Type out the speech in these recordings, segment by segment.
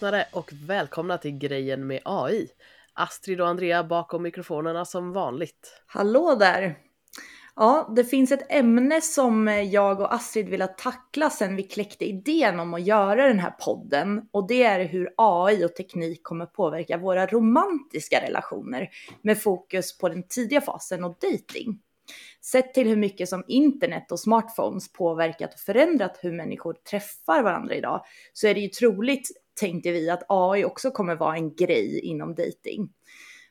lyssnare och välkomna till Grejen med AI. Astrid och Andrea bakom mikrofonerna som vanligt. Hallå där! Ja, det finns ett ämne som jag och Astrid vill tackla sen vi kläckte idén om att göra den här podden och det är hur AI och teknik kommer påverka våra romantiska relationer med fokus på den tidiga fasen och dating. Sett till hur mycket som internet och smartphones påverkat och förändrat hur människor träffar varandra idag så är det ju troligt, tänkte vi, att AI också kommer vara en grej inom dating.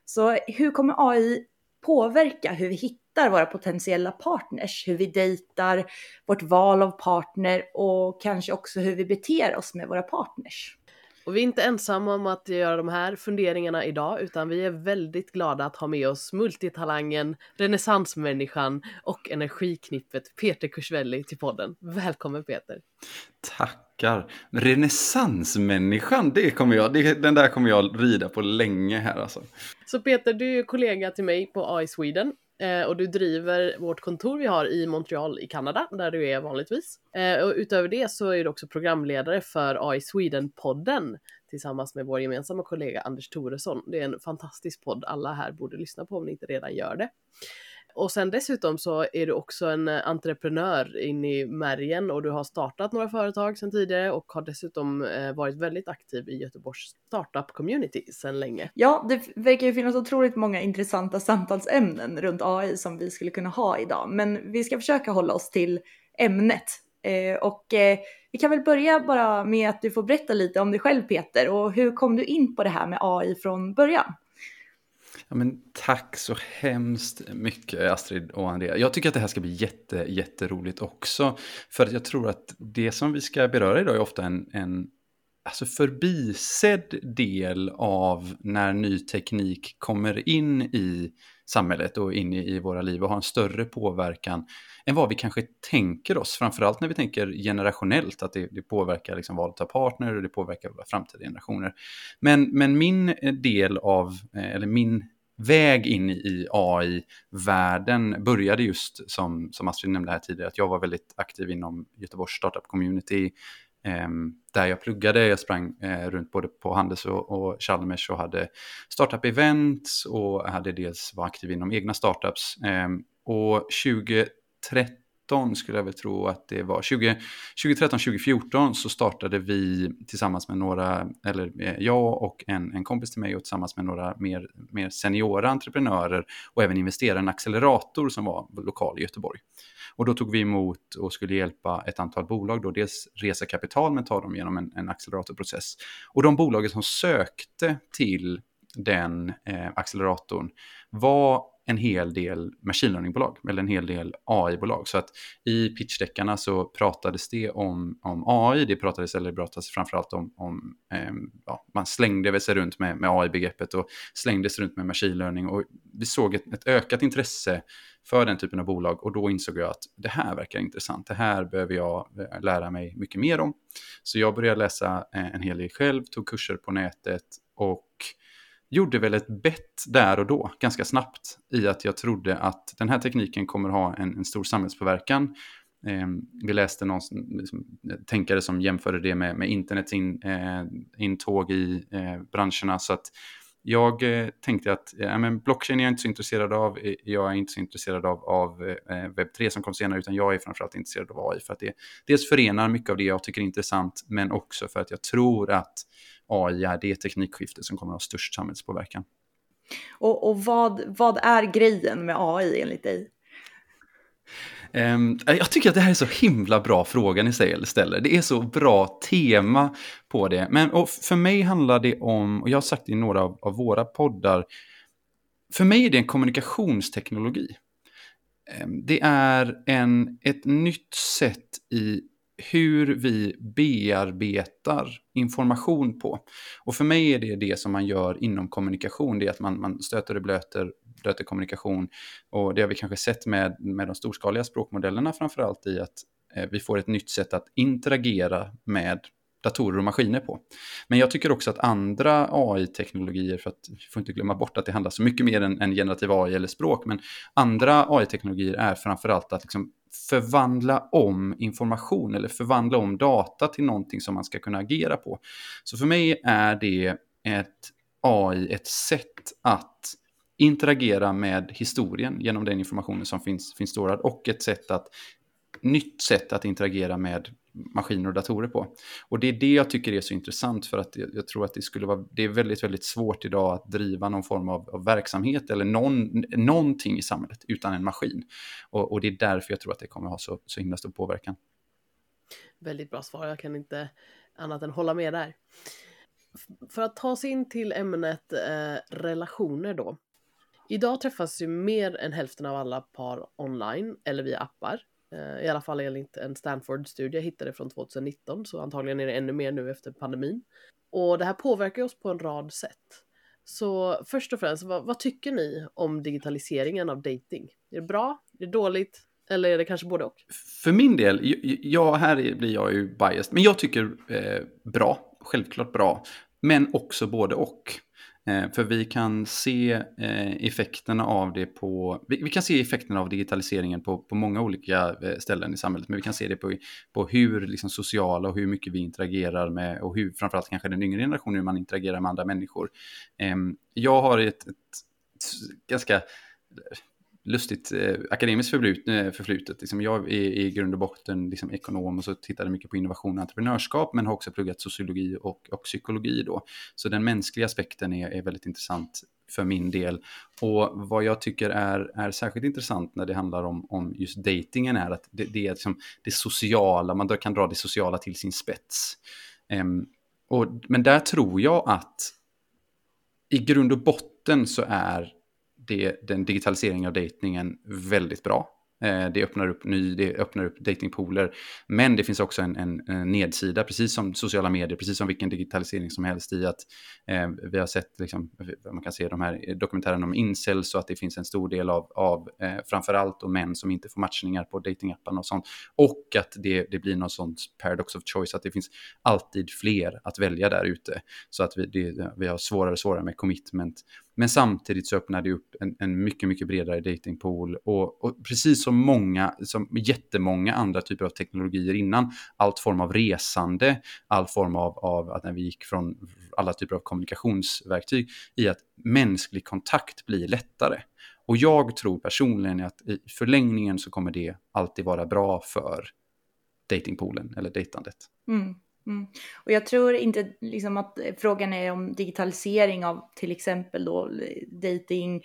Så hur kommer AI påverka hur vi hittar våra potentiella partners, hur vi dejtar, vårt val av partner och kanske också hur vi beter oss med våra partners? Och vi är inte ensamma om att göra de här funderingarna idag, utan vi är väldigt glada att ha med oss multitalangen, renässansmänniskan och energiknippet Peter Kursvelli till podden. Välkommen Peter! Tackar! Renässansmänniskan, det kommer jag, det, den där kommer jag rida på länge här alltså. Så Peter, du är kollega till mig på AI Sweden Eh, och du driver vårt kontor vi har i Montreal i Kanada, där du är vanligtvis. Eh, och utöver det så är du också programledare för AI Sweden-podden tillsammans med vår gemensamma kollega Anders Thoresson. Det är en fantastisk podd alla här borde lyssna på om ni inte redan gör det. Och sen dessutom så är du också en eh, entreprenör in i märgen och du har startat några företag sedan tidigare och har dessutom eh, varit väldigt aktiv i Göteborgs startup community sedan länge. Ja, det verkar ju finnas otroligt många intressanta samtalsämnen runt AI som vi skulle kunna ha idag, men vi ska försöka hålla oss till ämnet. Eh, och vi kan väl börja bara med att du får berätta lite om dig själv Peter och hur kom du in på det här med AI från början? Ja, men tack så hemskt mycket Astrid och Andrea. Jag tycker att det här ska bli jätte, jätteroligt också. För att jag tror att det som vi ska beröra idag är ofta en, en alltså förbisedd del av när ny teknik kommer in i samhället och in i, i våra liv och har en större påverkan än vad vi kanske tänker oss. Framförallt när vi tänker generationellt, att det, det påverkar liksom valet av partner och det påverkar våra framtida generationer. Men, men min eh, del av, eh, eller min väg in i AI-världen började just som, som Astrid nämnde här tidigare, att jag var väldigt aktiv inom Göteborgs startup community, eh, där jag pluggade. Jag sprang eh, runt både på Handels och, och Chalmers och hade startup-events och hade dels var aktiv inom egna startups. Eh, och 20, 2013 skulle jag väl tro att det var. 2013-2014 så startade vi tillsammans med några, eller eh, jag och en, en kompis till mig och tillsammans med några mer, mer seniora entreprenörer och även investerare en accelerator som var lokal i Göteborg. Och då tog vi emot och skulle hjälpa ett antal bolag, då dels resa kapital men ta dem genom en, en acceleratorprocess. Och de bolagen som sökte till den eh, acceleratorn var en hel del machine learning-bolag, eller en hel del AI-bolag. Så att i pitchdeckarna så pratades det om, om AI, det pratades, eller pratades framförallt om, om eh, ja, man slängde väl sig runt med, med AI-begreppet och slängde sig runt med machine learning och vi såg ett, ett, ökat intresse för den typen av bolag och då insåg jag att det här verkar intressant, det här behöver jag eh, lära mig mycket mer om. Så jag började läsa eh, en hel del själv, tog kurser på nätet och gjorde väl ett bett där och då, ganska snabbt, i att jag trodde att den här tekniken kommer ha en, en stor samhällspåverkan. Eh, vi läste någon liksom, tänkare som jämförde det med, med internets in, eh, intåg i eh, branscherna. Så att jag eh, tänkte att ja, men blockchain är jag inte så intresserad av. Eh, jag är inte så intresserad av, av eh, webb 3 som kom senare, utan jag är framförallt intresserad av AI för att det dels förenar mycket av det jag tycker är intressant, men också för att jag tror att AI är det teknikskifte som kommer att ha störst samhällspåverkan. Och, och vad, vad är grejen med AI enligt dig? Um, jag tycker att det här är så himla bra fråga ni ställer. Det är så bra tema på det. Men för mig handlar det om, och jag har sagt det i några av, våra poddar, för mig är det en kommunikationsteknologi. Um, det är en, ett nytt sätt i hur vi bearbetar information på. Och för mig är det det som man gör inom kommunikation, det är att man, man stöter och blöter, blöter kommunikation. Och det har vi kanske sett med, med de storskaliga språkmodellerna framförallt i att eh, vi får ett nytt sätt att interagera med datorer och maskiner på. Men jag tycker också att andra AI-teknologier, för att vi får inte glömma bort att det handlar så mycket mer än, än generativ AI eller språk, men andra AI-teknologier är framförallt att liksom förvandla om information eller förvandla om data till någonting som man ska kunna agera på. Så för mig är det ett AI ett sätt att interagera med historien genom den informationen som finns, finns storad och ett sätt att nytt sätt att interagera med maskiner och datorer på. Och det är det jag tycker är så intressant för att jag, jag tror att det skulle vara, det är väldigt, väldigt svårt idag att driva någon form av, av verksamhet eller någon, någonting i samhället utan en maskin. Och, och, det är därför jag tror att det kommer ha så, så himla stor påverkan. Väldigt bra svar, jag kan inte annat än hålla med där. För att ta sig in till ämnet eh, relationer då. Idag träffas ju mer än hälften av alla par online eller via appar. Eh, I alla fall enligt en Stanford-studie jag hittade från 2019, så antagligen är det ännu mer nu efter pandemin. Och det här påverkar oss på en rad sätt. Så först och främst, vad, vad tycker ni om digitaliseringen av dating? Är det bra? Är det dåligt? Eller är det kanske både och? För min del, ja, här blir jag ju biased, men jag tycker eh, bra, självklart bra, men också både och. Eh, för vi kan se eh, effekterna av det på, vi, kan se effekterna av digitaliseringen på, på många olika eh, ställen i samhället, men vi kan se det på, på hur liksom, sociala och hur mycket vi interagerar med och hur framförallt kanske den yngre generationen, hur man interagerar med andra människor. Ehm, jag har ett, ett ganska lustigt eh, akademiskt förblut, eh, förflutet. Liksom jag är i grund och botten liksom ekonom och så tittade mycket på innovation och entreprenörskap men har också pluggat sociologi och, och psykologi då. Så den mänskliga aspekten är, är väldigt intressant för min del. Och vad jag tycker är, är särskilt intressant när det handlar om, om just datingen är att det, det är liksom det sociala, man kan dra det sociala till sin spets. Um, och, men där tror jag att i grund och botten så är det, den digitaliseringen av dejtningen väldigt bra. Eh, det öppnar upp ny, det öppnar upp datingpooler. Men det finns också en, en, en, nedsida, precis som sociala medier, precis som vilken digitalisering som helst i att eh, vi har sett, liksom, man kan se de här eh, dokumentärerna om incels och att det finns en stor del av, av eh, framförallt och män som inte får matchningar på datingapparna och sånt. Och att det, det blir någon sån paradox of choice, att det finns alltid fler att välja där ute. Så att vi, det, vi har svårare och svårare med commitment. Men samtidigt så öppnar det upp en, en mycket, mycket bredare datingpool. Och, och, precis som många, som jättemånga andra typer av teknologier innan, allt form av resande, all form av, av att när vi gick från alla typer av kommunikationsverktyg, i att mänsklig kontakt blir lättare. Och jag tror personligen att i förlängningen så kommer det alltid vara bra för datingpoolen eller dejtandet. Mm. Mm. Och jag tror inte liksom att eh, frågan är om digitalisering av till exempel då dating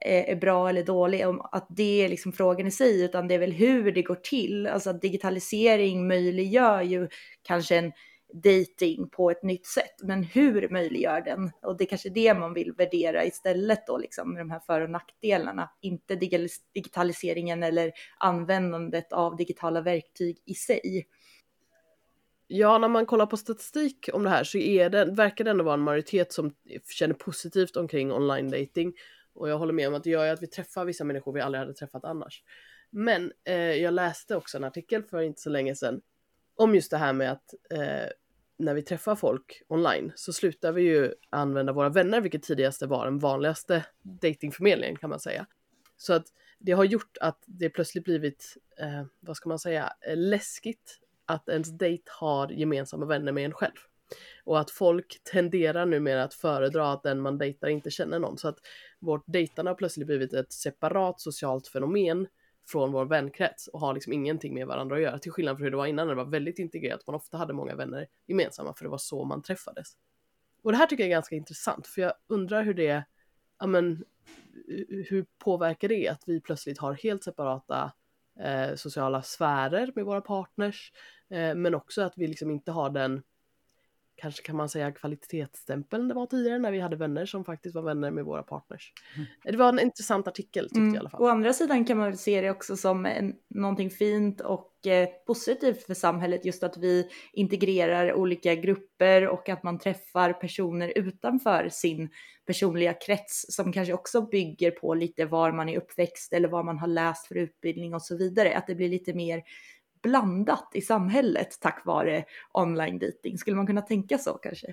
eh, är bra eller dålig, om att det är liksom frågan i sig, utan det är väl hur det går till. Alltså att digitalisering möjliggör ju kanske en dating på ett nytt sätt, men hur möjliggör den? Och det är kanske det man vill värdera istället då, liksom med de här för och nackdelarna, inte digitaliseringen eller användandet av digitala verktyg i sig. Ja, när man kollar på statistik om det här så är det, verkar det ändå vara en majoritet som känner positivt omkring online dating. Och jag håller med om att det gör ju att vi träffar vissa människor vi aldrig hade träffat annars. Men eh, jag läste också en artikel för inte så länge sedan om just det här med att eh, när vi träffar folk online så slutar vi ju använda våra vänner, vilket tidigare var den vanligaste datingförmedlingen kan man säga. Så att det har gjort att det plötsligt blivit, eh, vad ska man säga, eh, läskigt att ens dejt har gemensamma vänner med en själv. Och att folk tenderar numera att föredra att den man dejtar inte känner någon. Så att vårt dejtande har plötsligt blivit ett separat socialt fenomen från vår vänkrets och har liksom ingenting med varandra att göra. Till skillnad från hur det var innan när det var väldigt integrerat. Man ofta hade många vänner gemensamma för det var så man träffades. Och det här tycker jag är ganska intressant för jag undrar hur det, ja men, hur påverkar det att vi plötsligt har helt separata eh, sociala sfärer med våra partners, eh, men också att vi liksom inte har den kanske kan man säga kvalitetsstämpeln det var tidigare när vi hade vänner som faktiskt var vänner med våra partners. Mm. Det var en intressant artikel tyckte mm. jag i alla fall. Å andra sidan kan man se det också som en, någonting fint och eh, positivt för samhället just att vi integrerar olika grupper och att man träffar personer utanför sin personliga krets som kanske också bygger på lite var man är uppväxt eller vad man har läst för utbildning och så vidare. Att det blir lite mer blandat i samhället tack vare online dating. Skulle man kunna tänka så kanske?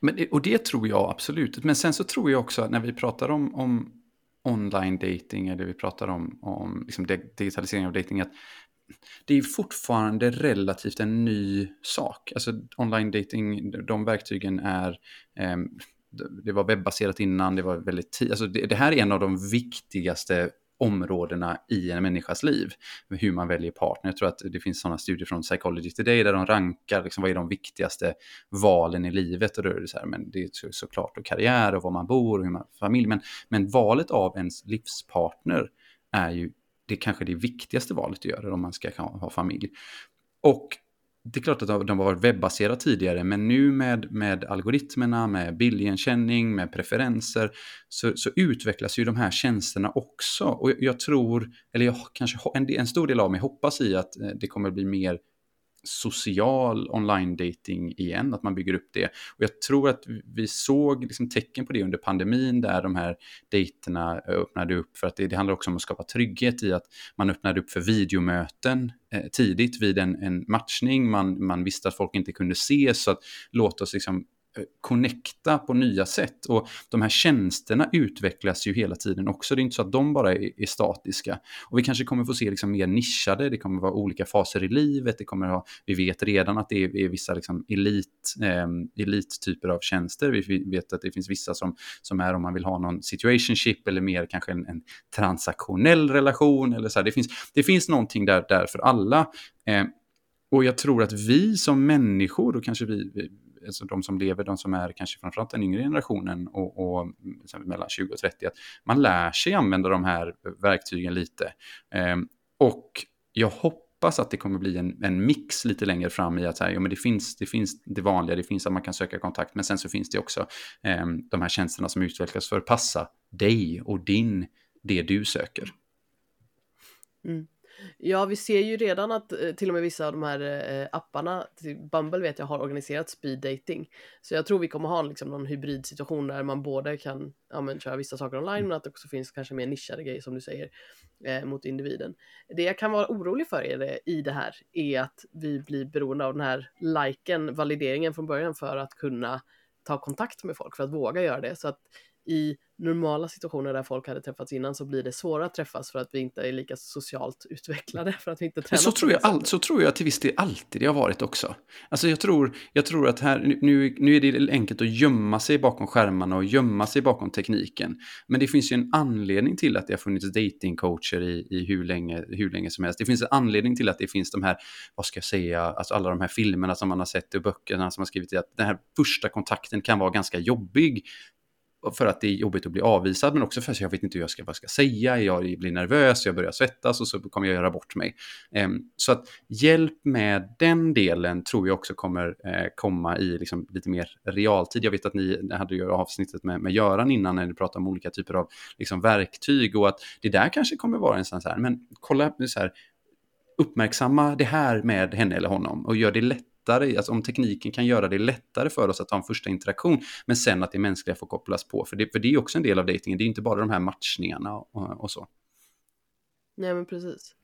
Men, och det tror jag absolut. Men sen så tror jag också när vi pratar om, om online dating eller vi pratar om, om liksom digitalisering av dating, att det är fortfarande relativt en ny sak. Alltså online dating, de verktygen är, eh, det var webbaserat innan, det var väldigt alltså det, det här är en av de viktigaste områdena i en människas liv. Hur man väljer partner. Jag tror att det finns sådana studier från Psychology Today där de rankar liksom, vad är de viktigaste valen i livet. Och då är det så här, men det är såklart och karriär och var man bor och hur man familj. Men, men valet av ens livspartner är ju det kanske det viktigaste valet att göra om man ska ha, ha familj. Och det är klart att de har varit webbaserade tidigare, men nu med, med algoritmerna, med bildigenkänning, med preferenser, så, så, utvecklas ju de här tjänsterna också. Och jag tror, eller jag kanske en, en stor del av mig hoppas i att eh, det kommer bli mer social online dating igen, att man bygger upp det. Och jag tror att vi såg liksom tecken på det under pandemin där de här dejterna eh, öppnade upp för att det, det handlar också om att skapa trygghet i att man öppnade upp för videomöten eh, tidigt vid en, en matchning. Man, man visste att folk inte kunde ses så att låt oss liksom Eh, connecta på nya sätt. Och de här tjänsterna utvecklas ju hela tiden också. Det är inte så att de bara är, är statiska. Och vi kanske kommer få se liksom mer nischade, det kommer vara olika faser i livet, det kommer ha, vi vet redan att det är, är vissa liksom elit, eh, elittyper av tjänster. Vi vet att det finns vissa som, som är om man vill ha någon situationship eller mer kanske en, en transaktionell relation. Eller så här. Det, finns, det finns någonting där, där för alla. Eh, och jag tror att vi som människor, och kanske vi, vi alltså de som lever, de som är kanske framförallt den yngre generationen och, och mellan 20 och 30, att man lär sig använda de här verktygen lite. Eh, och jag hoppas att det kommer bli en, en mix lite längre fram i att här, ja, men det, finns, det finns det vanliga, det finns att man kan söka kontakt, men sen så finns det också eh, de här tjänsterna som utvecklas för att passa dig och din, det du söker. Mm. Ja, vi ser ju redan att eh, till och med vissa av de här eh, apparna, Bumble vet jag har organiserat speed dating. Så jag tror vi kommer ha liksom någon hybridsituation där man både kan ja, men, köra vissa saker online men att det också finns kanske mer nischade grejer som du säger eh, mot individen. Det jag kan vara orolig för är det, i det här är att vi blir beroende av den här liken, valideringen från början för att kunna ta kontakt med folk, för att våga göra det. Så att i normala situationer där folk hade träffats innan så blir det svårare att träffas för att vi inte är lika socialt utvecklade för att vi inte så tror jag all, Så tror jag till viss del alltid det har varit också. Alltså jag tror, jag tror att här, nu, nu är det enkelt att gömma sig bakom skärmarna och gömma sig bakom tekniken. Men det finns ju en anledning till att det har funnits datingcoacher i, i hur, länge, hur länge som helst. Det finns en anledning till att det finns de här, vad ska jag säga, alltså alla de här filmerna som man har sett och böckerna som har skrivit att den här första kontakten kan vara ganska jobbig för att det är jobbigt att bli avvisad, men också för att jag vet inte hur jag ska, vad jag ska säga, jag blir nervös, jag börjar svettas och så kommer jag göra bort mig. Ehm, så att hjälp med den delen tror jag också kommer eh, komma i liksom lite mer realtid. Jag vet att ni hade ju avsnittet med, med Göran innan när ni pratade om olika typer av liksom verktyg och att det där kanske kommer vara en sån här, men kolla så här, uppmärksamma det här med henne eller honom och gör det lätt lättare, alltså om tekniken kan göra det lättare för oss att ha en första interaktion, men sen att det mänskliga får kopplas på. För det, för det är också en del av dejtingen, det är inte bara de här matchningarna och, och så. Nej men precis.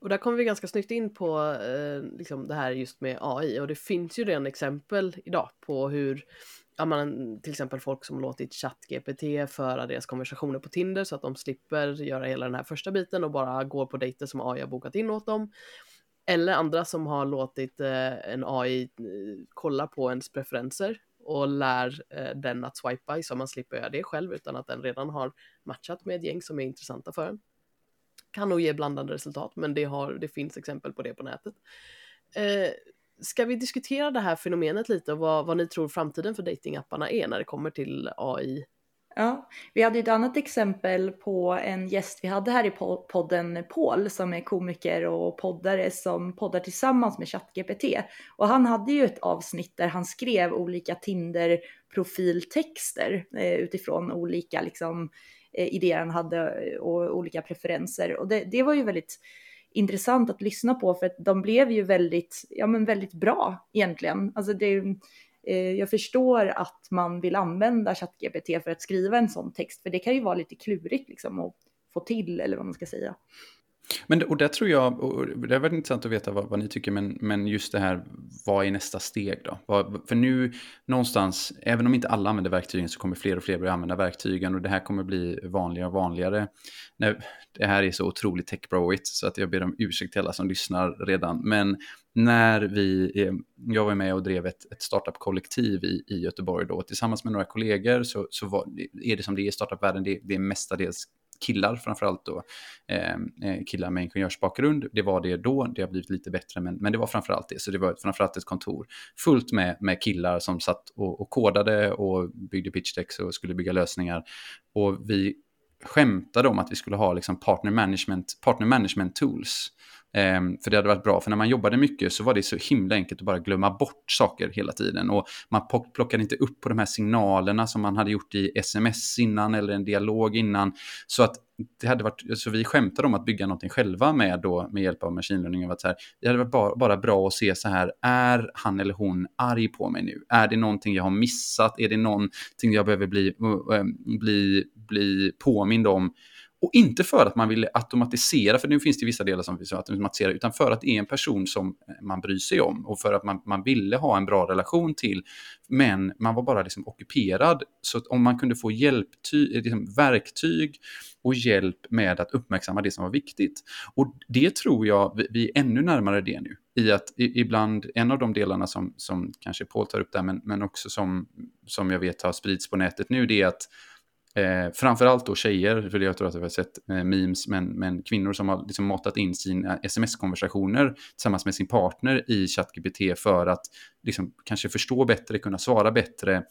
Och där kommer vi ganska snyggt in på eh, liksom det här just med AI och det finns ju redan exempel idag på hur ja, man, till exempel folk som låtit ChatGPT föra deras konversationer på Tinder så att de slipper göra hela den här första biten och bara går på dejter som AI har bokat in åt dem. Eller andra som har låtit eh, en AI eh, kolla på ens preferenser och lär eh, den att swipa så man slipper göra det själv utan att den redan har matchat med ett gäng som är intressanta för en. Kan nog ge blandade resultat men det, har, det finns exempel på det på nätet. Eh, ska vi diskutera det här fenomenet lite och vad, vad ni tror framtiden för datingapparna är när det kommer till AI Ja, vi hade ett annat exempel på en gäst vi hade här i podden, Paul, som är komiker och poddare som poddar tillsammans med ChatGPT. Och han hade ju ett avsnitt där han skrev olika Tinder-profiltexter eh, utifrån olika liksom, eh, idéer han hade eh, och olika preferenser. Och det, det var ju väldigt intressant att lyssna på för att de blev ju väldigt, ja men väldigt bra egentligen. Alltså det, Eh, jag förstår att man vill använda ChatGPT för att skriva en sån text, för det kan ju vara lite klurigt liksom att få till, eller vad man ska säga. Men och där tror jag, och det är väldigt intressant att veta vad, vad, ni tycker, men, men just det här, vad är nästa steg då? Vad, för nu, någonstans, även om inte alla använder verktygen så kommer fler och fler börja använda verktygen och det här kommer bli vanligare och vanligare. Nej, det här är så otroligt techbroigt så att jag ber om ursäkt till alla som lyssnar redan, men när vi, jag var med och drev ett, ett startup-kollektiv i, i Göteborg då, tillsammans med några kollegor så, så var, är det som det är i startup-världen, det, det är mestadels killar framförallt då, eh, eh, killar med ingenjörsbakgrund. Det var det då, det har blivit lite bättre, men, men det var framförallt det. Så det var framförallt ett kontor fullt med, med killar som satt och, och kodade och byggde pitchdecks och skulle bygga lösningar. Och vi skämtade om att vi skulle ha liksom partner, management, partner management tools. Ehm, för det hade varit bra, för när man jobbade mycket så var det så himla enkelt att bara glömma bort saker hela tiden. Och man plockade inte upp på de här signalerna som man hade gjort i sms innan eller en dialog innan. Så att det hade varit, så vi skämtade om att bygga någonting själva med, då, med hjälp av machine learning. Att så här, det hade varit bara, bara bra att se så här, är han eller hon arg på mig nu? Är det någonting jag har missat? Är det någonting jag behöver bli, eh, bli, bli påmind om? Och inte för att man vill automatisera, för nu finns det vissa delar som vi automatisera, utan för att det är en person som man bryr sig om och för att man, man ville ha en bra relation till. Men man var bara liksom ockuperad. Så om man kunde få hjälpty, liksom verktyg och hjälp med att uppmärksamma det som var viktigt. Och det tror jag, vi, vi är ännu närmare det nu. I att ibland, en av de delarna som, som kanske Paul tar upp där, men, men också som, som jag vet har spridits på nätet nu, det är att Eh, framförallt då tjejer, för jag tror att jag har sett eh, memes, men, men kvinnor som har liksom matat in sina sms-konversationer tillsammans med sin partner i ChatGPT för att liksom, kanske förstå bättre, kunna svara bättre,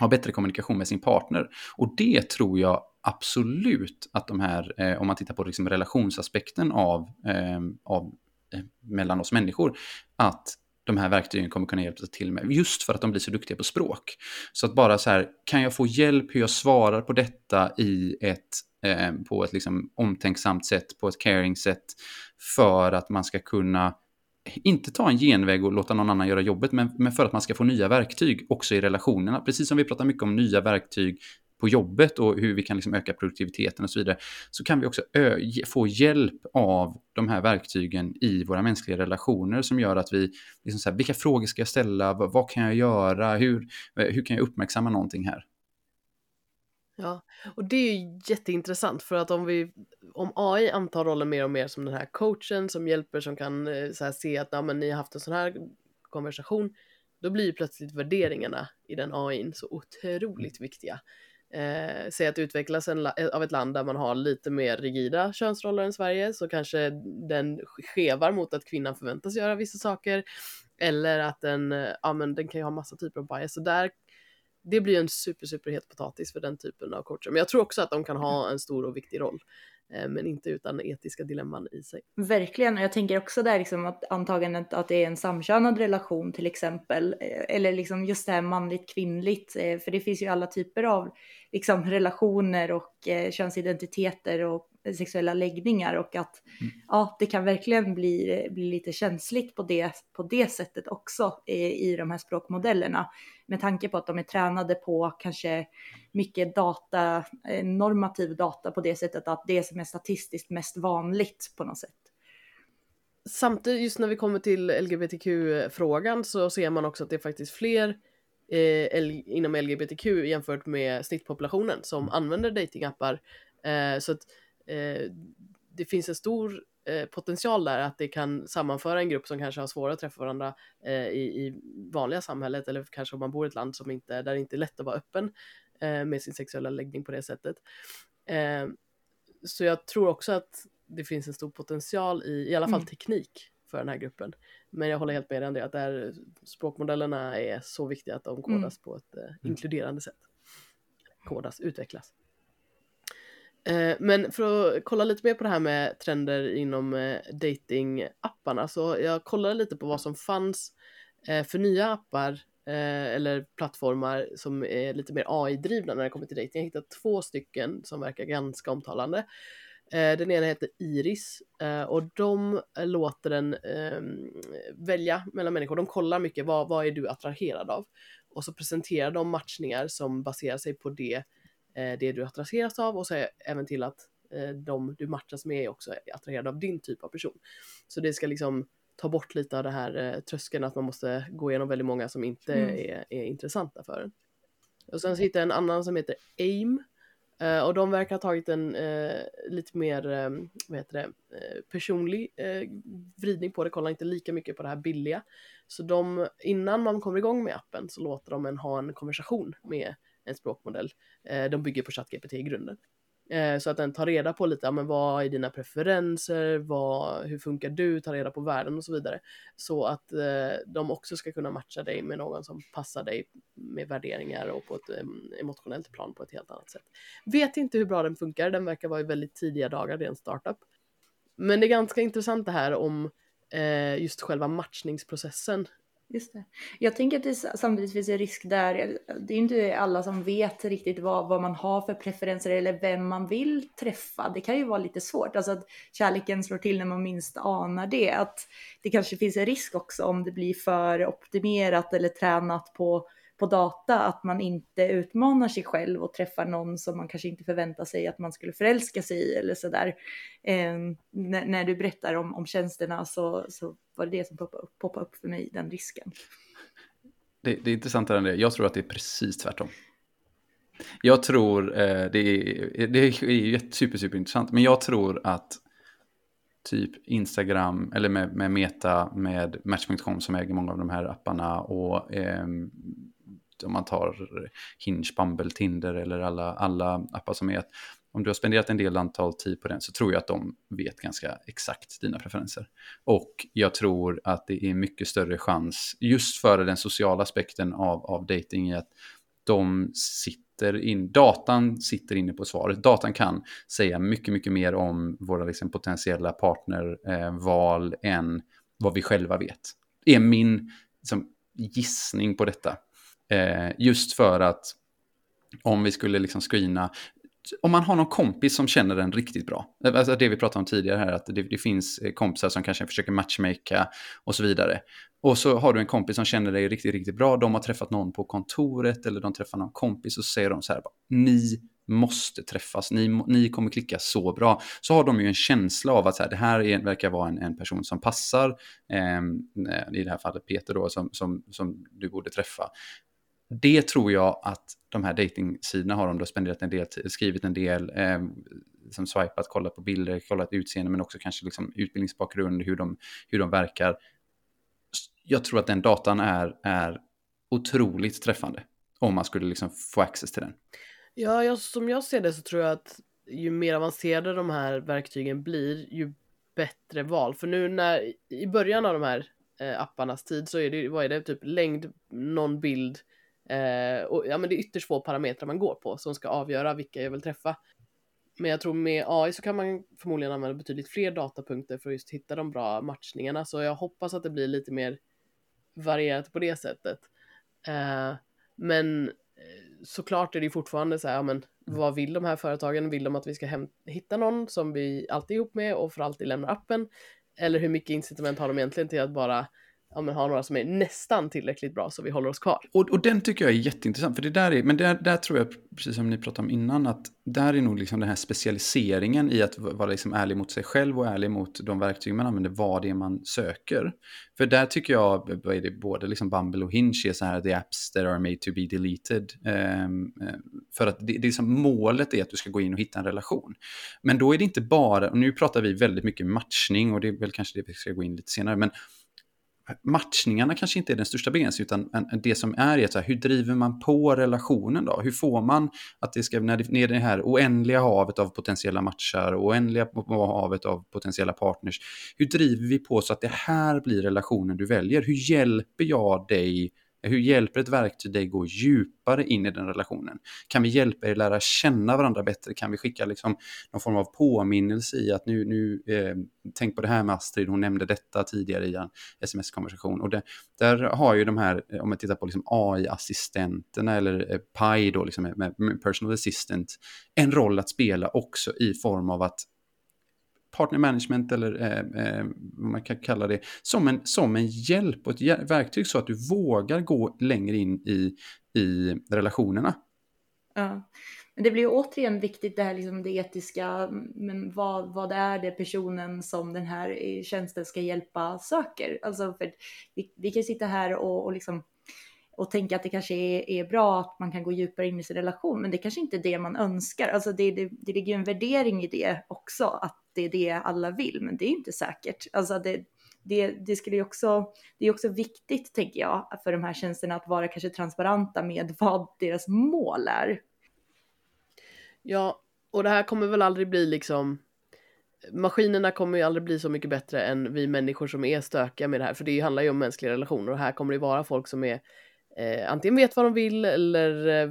ha bättre kommunikation med sin partner. Och det tror jag absolut att de här, eh, om man tittar på liksom relationsaspekten av, eh, av eh, mellan oss människor, att de här verktygen kommer kunna hjälpa till med. Just för att de blir så duktiga på språk. Så att bara så här, kan jag få hjälp hur jag svarar på detta i ett, eh, på ett liksom omtänksamt sätt, på ett caring sätt, för att man ska kunna inte ta en genväg och låta någon annan göra jobbet, men, men för att man ska få nya verktyg också i relationerna. Precis som vi pratar mycket om nya verktyg på jobbet och hur vi kan liksom öka produktiviteten och så vidare, så kan vi också få hjälp av de här verktygen i våra mänskliga relationer som gör att vi, liksom så här, vilka frågor ska jag ställa, vad, vad kan jag göra, hur, hur kan jag uppmärksamma någonting här? Ja, och det är jätteintressant för att om vi om AI antar rollen mer och mer som den här coachen som hjälper som kan eh, här, se att ja, men ni har haft en sån här konversation, då blir plötsligt värderingarna i den AI så otroligt viktiga eh, säg att utvecklas en, eh, av ett land där man har lite mer rigida könsroller än Sverige så kanske den skevar mot att kvinnan förväntas göra vissa saker eller att den, eh, ja men den kan ju ha massa typer av bias. Så där, det blir en super, super het potatis för den typen av coacher. Men jag tror också att de kan ha en stor och viktig roll. Eh, men inte utan etiska dilemman i sig. Verkligen, och jag tänker också där liksom att antagandet att det är en samkönad relation till exempel, eh, eller liksom just det här manligt kvinnligt, för det finns ju alla typer av liksom relationer och könsidentiteter och sexuella läggningar och att mm. ja, det kan verkligen bli, bli lite känsligt på det, på det sättet också i, i de här språkmodellerna. Med tanke på att de är tränade på kanske mycket data, eh, normativ data på det sättet att det som är statistiskt mest vanligt på något sätt. Samtidigt, just när vi kommer till LGBTQ-frågan så ser man också att det är faktiskt fler eh, inom LGBTQ jämfört med snittpopulationen som mm. använder datingappar. Eh, så att eh, det finns en stor eh, potential där att det kan sammanföra en grupp som kanske har svårare att träffa varandra eh, i, i vanliga samhället eller kanske om man bor i ett land som inte, där det inte är lätt att vara öppen eh, med sin sexuella läggning på det sättet. Så jag tror också att det finns en stor potential i, i alla fall mm. teknik för den här gruppen. Men jag håller helt med dig Andrea att där språkmodellerna är så viktiga att de kodas mm. på ett eh, inkluderande sätt. Kodas, utvecklas. Eh, men för att kolla lite mer på det här med trender inom eh, datingapparna så jag kollade lite på vad som fanns eh, för nya appar eller plattformar som är lite mer AI-drivna när det kommer till dating. Jag hittade två stycken som verkar ganska omtalande. Den ena heter Iris och de låter den ehm, välja mellan människor. De kollar mycket vad, vad är du attraherad av? Och så presenterar de matchningar som baserar sig på det Eh, det du attraheras av och så även till att eh, de du matchas med är också attraherade av din typ av person. Så det ska liksom ta bort lite av det här eh, tröskeln att man måste gå igenom väldigt många som inte mm. är, är intressanta för en. Och sen så hittade jag en annan som heter AIM Uh, och de verkar ha tagit en uh, lite mer, um, vad heter det, uh, personlig vridning på det, kollar inte lika mycket på det här billiga. Så de, innan man kommer igång med appen så låter de en ha en konversation med en språkmodell. de bygger på ChatGPT i grunden. Eh, så att den tar reda på lite, ja, men vad är dina preferenser, vad, hur funkar du, tar reda på världen och så vidare. Så att eh, de också ska kunna matcha dig med någon som passar dig med värderingar och på ett eh, emotionellt plan på ett helt annat sätt. Vet inte hur bra den funkar, den verkar vara i väldigt tidiga dagar, det är en startup. Men det är ganska intressant det här om eh, just själva matchningsprocessen Just det. Jag tänker att det samtidigt finns en risk där. Det är inte alla som vet riktigt vad, vad man har för preferenser eller vem man vill träffa. Det kan ju vara lite svårt. Alltså att kärleken slår till när man minst anar det. Att det kanske finns en risk också om det blir för optimerat eller tränat på på data att man inte utmanar sig själv och träffar någon som man kanske inte förväntar sig att man skulle förälska sig i eller sådär. Eh, när, när, du berättar om, om tjänsterna så, så var det det som poppade upp, poppade upp för mig, den risken. Det, det är intressant det, jag tror att det är precis tvärtom. Jag tror, eh, det, är, det är super, super intressant, men jag tror att typ Instagram eller med, med Meta, med Match.com som äger många av de här apparna och eh, om man tar Hinge, Bumble, Tinder eller alla, alla appar som är, om du har spenderat en del antal tid på den så tror jag att de vet ganska exakt dina preferenser. Och jag tror att det är mycket större chans, just för den sociala aspekten av, av dating i att de sitter in, datan sitter inne på svaret. Datan kan säga mycket, mycket mer om våra liksom, potentiella partnerval eh, än vad vi själva vet. Det är min liksom, gissning på detta. Eh, just för att om vi skulle liksom screena, om man har någon kompis som känner den riktigt bra, eh, alltså det vi pratade om tidigare här, att det, det finns eh, kompisar som kanske försöker matchmaka och så vidare. Och så har du en kompis som känner dig riktigt, riktigt bra, de har träffat någon på kontoret eller de träffar någon kompis och så säger de så här, ni måste träffas, ni, ni kommer klicka så bra. Så har de ju en känsla av att så här, det här är, verkar vara en, en person som passar, eh, i det här fallet Peter då, som, som, som du borde träffa det tror jag att de här datingsidorna har, om du har spenderat en del skrivit en del, eh, som swipat, kollat på bilder, kollat utseende, men också kanske liksom utbildningsbakgrund, hur de, hur de verkar. Jag tror att den datan är, är otroligt träffande, om man skulle liksom få access till den. Ja, jag, som jag ser det så tror jag att ju mer avancerade de här verktygen blir, ju bättre val. För nu när, i början av de här eh, apparnas tid så är det, vad är det, typ längd, någon bild, Eh, och ja, men det är ytterst få parametrar man går på som ska avgöra vilka jag vill träffa. Men jag tror med AI så kan man förmodligen använda betydligt fler datapunkter för att just hitta de bra matchningarna. Så jag hoppas att det blir lite mer varierat på det sättet. Eh, men eh, såklart är det fortfarande så här, ja, men vad vill de här företagen? Vill de att vi ska hitta någon som vi alltid är ihop med och för alltid lämnar appen? Eller hur mycket incitament har de egentligen till att bara ja, men ha några som är nästan tillräckligt bra så vi håller oss kvar. Och, och den tycker jag är jätteintressant, för det där är, men där, där tror jag, precis som ni pratade om innan, att där är nog liksom den här specialiseringen i att vara liksom ärlig mot sig själv och ärlig mot de verktyg man använder, vad det är man söker. För där tycker jag, vad är det, både liksom Bumble och Hinge är så här, the apps that are made to be deleted. Um, för att det, det är som målet är att du ska gå in och hitta en relation. Men då är det inte bara, och nu pratar vi väldigt mycket matchning och det är väl kanske det vi ska gå in lite senare, men matchningarna kanske inte är den största begränsningen, utan det som är, är så här, hur driver man på relationen då? Hur får man att det ska, när det, är det här oändliga havet av potentiella matchar, oändliga havet av potentiella partners, hur driver vi på så att det här blir relationen du väljer? Hur hjälper jag dig hur hjälper ett verktyg dig gå djupare in i den relationen? Kan vi hjälpa er lära känna varandra bättre? Kan vi skicka liksom någon form av påminnelse i att nu, nu eh, tänk på det här med Astrid, hon nämnde detta tidigare i en sms-konversation. Och det, där har ju de här, eh, om man tittar på liksom AI-assistenterna eller eh, PI då, liksom med, med personal assistant, en roll att spela också i form av att partner management eller eh, eh, vad man kan kalla det, som en, som en hjälp och ett verktyg så att du vågar gå längre in i, i relationerna. Ja. Men det blir ju återigen viktigt det här liksom det etiska, men vad, vad är det personen som den här eh, tjänsten ska hjälpa söker? Alltså för vi, vi kan sitta här och, och liksom och tänka att det kanske är, är, bra att man kan gå djupare in i sin relation, men det kanske inte är det man önskar. Alltså det, det, det ligger ju en värdering i det också, att det är det alla vill, men det är inte säkert. Alltså det, det, det skulle ju också, det är också viktigt, tänker jag, för de här tjänsterna att vara kanske transparenta med vad deras mål är. Ja, och det här kommer väl aldrig bli liksom Maskinerna kommer ju aldrig bli så mycket bättre än vi människor som är stökiga med det här, för det handlar ju om mänskliga relationer och här kommer det vara folk som är eh, antingen vet vad de vill eller eh,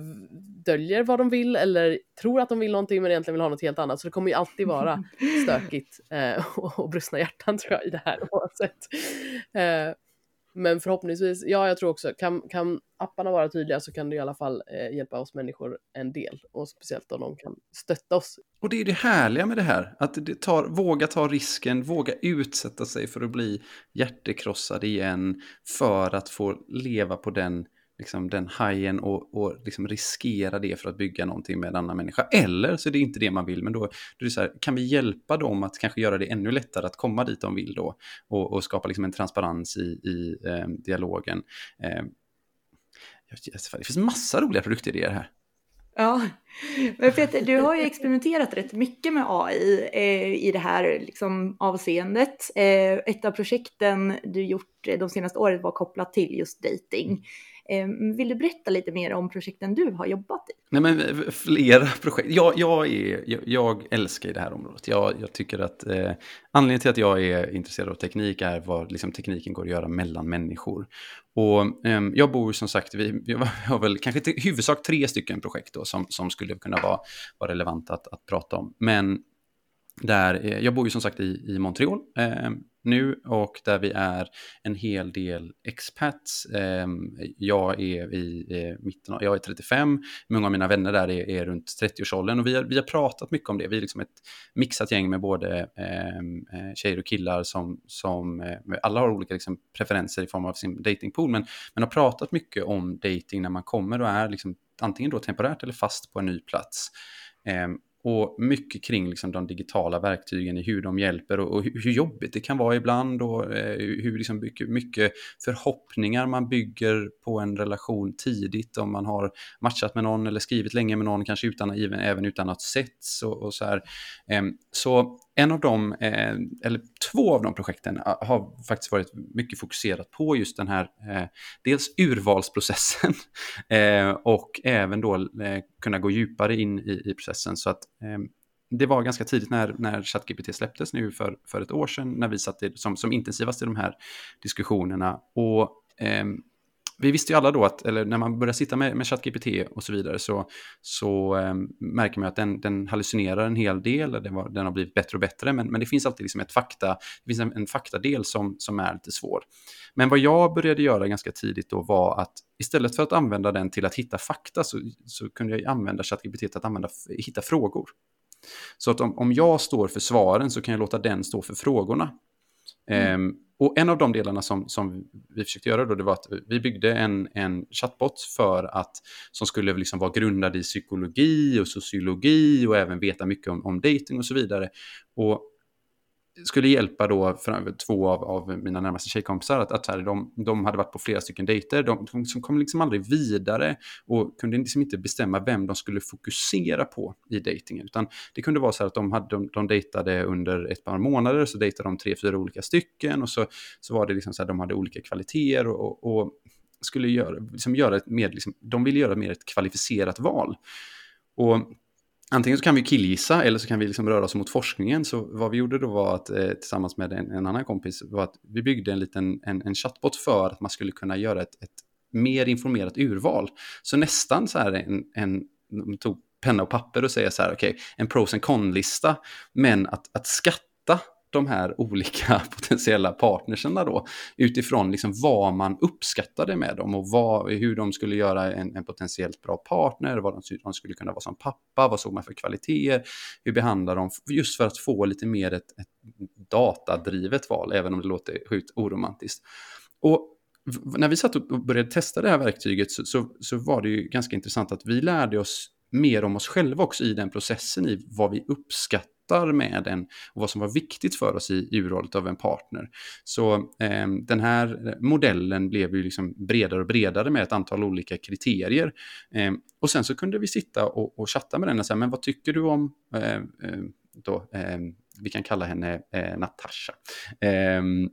döljer vad de vill eller tror att de vill någonting men egentligen vill ha något helt annat. Så det kommer ju alltid vara stökigt eh, och, och brustna hjärtan tror jag i det här oavsett. Eh, men förhoppningsvis, ja jag tror också, kan, kan apparna vara tydliga så kan det i alla fall eh, hjälpa oss människor en del. Och speciellt om de kan stötta oss. Och det är det härliga med det här, att det tar, våga ta risken, våga utsätta sig för att bli hjärtekrossad igen, för att få leva på den liksom den hajen och, och liksom riskera det för att bygga någonting med en annan människa. Eller så är det inte det man vill, men då, då är det så här, kan vi hjälpa dem att kanske göra det ännu lättare att komma dit de vill då och, och skapa liksom en transparens i, i eh, dialogen. Eh, det finns massa roliga produktidéer här. Ja, men Peter, du har ju experimenterat rätt mycket med AI eh, i det här liksom, avseendet. Eh, ett av projekten du gjort de senaste åren var kopplat till just dating. Ehm, vill du berätta lite mer om projekten du har jobbat i? Nej, men eh, flera projekt. Jag, jag, är, jag, jag älskar det här området. Jag, jag tycker att eh, anledningen till att jag är intresserad av teknik är vad liksom, tekniken går att göra mellan människor. Och eh, jag bor som sagt, vi, vi har väl kanske i huvudsak tre stycken projekt då, som, som skulle kunna vara, vara relevanta att, att prata om. Men där, eh, jag bor ju som sagt i, i Montreal. Eh, nu och där vi är en hel del expats. Eh, jag är i mitten av, jag är 35, många av mina vänner där är, är runt 30-årsåldern och vi har, vi har pratat mycket om det. Vi är liksom ett mixat gäng med både ehm, eh, tjejer och killar som, som eh, alla har olika liksom, preferenser i form av sin datingpool, men, men har pratat mycket om dating när man kommer och är liksom, antingen då temporärt eller fast på en ny plats. Ehm, och mycket kring liksom de digitala verktygen i hur de hjälper och, och hur jobbigt det kan vara ibland och eh, hur liksom mycket, mycket, förhoppningar man bygger på en relation tidigt om man har matchat med någon eller skrivit länge med någon, kanske utan, även utan att setts och, och så här. Eh, så en av dem, eh, eller två av de projekten har faktiskt varit mycket fokuserat på just den här, eh, dels urvalsprocessen eh, och även då eh, kunna gå djupare in i, i processen. Så att eh, det var ganska tidigt när, när ChatGPT släpptes nu för, för ett år sedan, när vi satt i, som, som intensivast i de här diskussionerna. Och eh, vi visste ju alla då att, eller när man börjar sitta med, med ChatGPT och så vidare så, så eh, märker man att den, den hallucinerar en hel del, den, var, den har blivit bättre och bättre, men, men det finns alltid liksom ett fakta, det finns en, en faktadel som, som är lite svår. Men vad jag började göra ganska tidigt då var att istället för att använda den till att hitta fakta så, så kunde jag använda ChatGPT till att använda, hitta frågor. Så att om, om jag står för svaren så kan jag låta den stå för frågorna. Mm. Ehm, och en av de delarna som, som vi försökte göra då, det var att vi byggde en, en chatbot för att, som skulle liksom vara grundad i psykologi och sociologi och även veta mycket om, om dating och så vidare. Och skulle hjälpa då för, två av, av mina närmaste tjejkompisar att, att här, de, de hade varit på flera stycken dejter. De, de, kom liksom aldrig vidare och kunde liksom inte bestämma vem de skulle fokusera på i dejtingen. Utan det kunde vara så att de, hade, de, de dejtade under ett par månader, så dejtade de tre, fyra olika stycken och så, så var det liksom så att de hade olika kvaliteter och, och skulle göra, liksom göra ett mer, liksom, de ville göra mer ett kvalificerat val. Och Antingen så kan vi killgissa eller så kan vi liksom röra oss mot forskningen. Så vad vi gjorde då var att eh, tillsammans med en, en, annan kompis var att vi byggde en liten en, en chatbot för att man skulle kunna göra ett, ett mer informerat urval. Så nästan så här en, en tog penna och papper och säga så här, okej, okay, en pros and con-lista, men att, att skatta de här olika potentiella partnerserna då utifrån liksom vad man uppskattade med dem och vad, hur de skulle göra en, en potentiellt bra partner, vad de, de, skulle kunna vara som pappa, vad såg man för kvaliteter, hur behandlar de, just för att få lite mer ett, ett datadrivet val, även om det låter sjukt oromantiskt. Och när vi satt och började testa det här verktyget så, så, så, var det ju ganska intressant att vi lärde oss mer om oss själva också i den processen, i vad vi uppskattar med den och vad som var viktigt för oss i urvalet av en partner. Så eh, den här modellen blev ju liksom bredare och bredare med ett antal olika kriterier. Eh, och sen så kunde vi sitta och, och chatta med den och säga, men vad tycker du om eh, eh då, eh, vi kan kalla henne eh, Natasha. Ehm,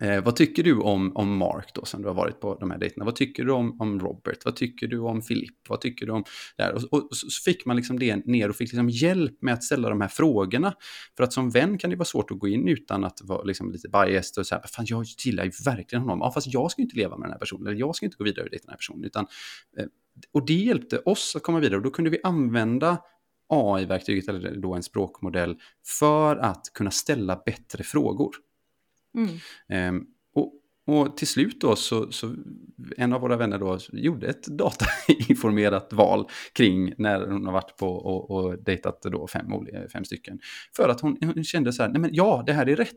Eh, vad tycker du om, om Mark då, som du har varit på de här dejterna? Vad tycker du om, om Robert? Vad tycker du om Philip? Vad tycker du om det här? Och, och, och, så fick man liksom det ner och fick liksom hjälp med att ställa de här frågorna. För att som vän kan det vara svårt att gå in utan att vara liksom lite biased och säga, fan jag gillar ju verkligen honom. Ja, fast jag ska inte leva med den här personen, eller jag ska inte gå vidare och dejta den här personen. Utan, eh, och det hjälpte oss att komma vidare och då kunde vi använda AI-verktyget, eller då en språkmodell, för att kunna ställa bättre frågor. Mm. Um, och, och, till slut då så, så, en av våra vänner då gjorde ett datainformerat val kring när hon har varit på och, och dejtat då fem, fem stycken. För att hon, hon kände så här, nej men ja, det här är rätt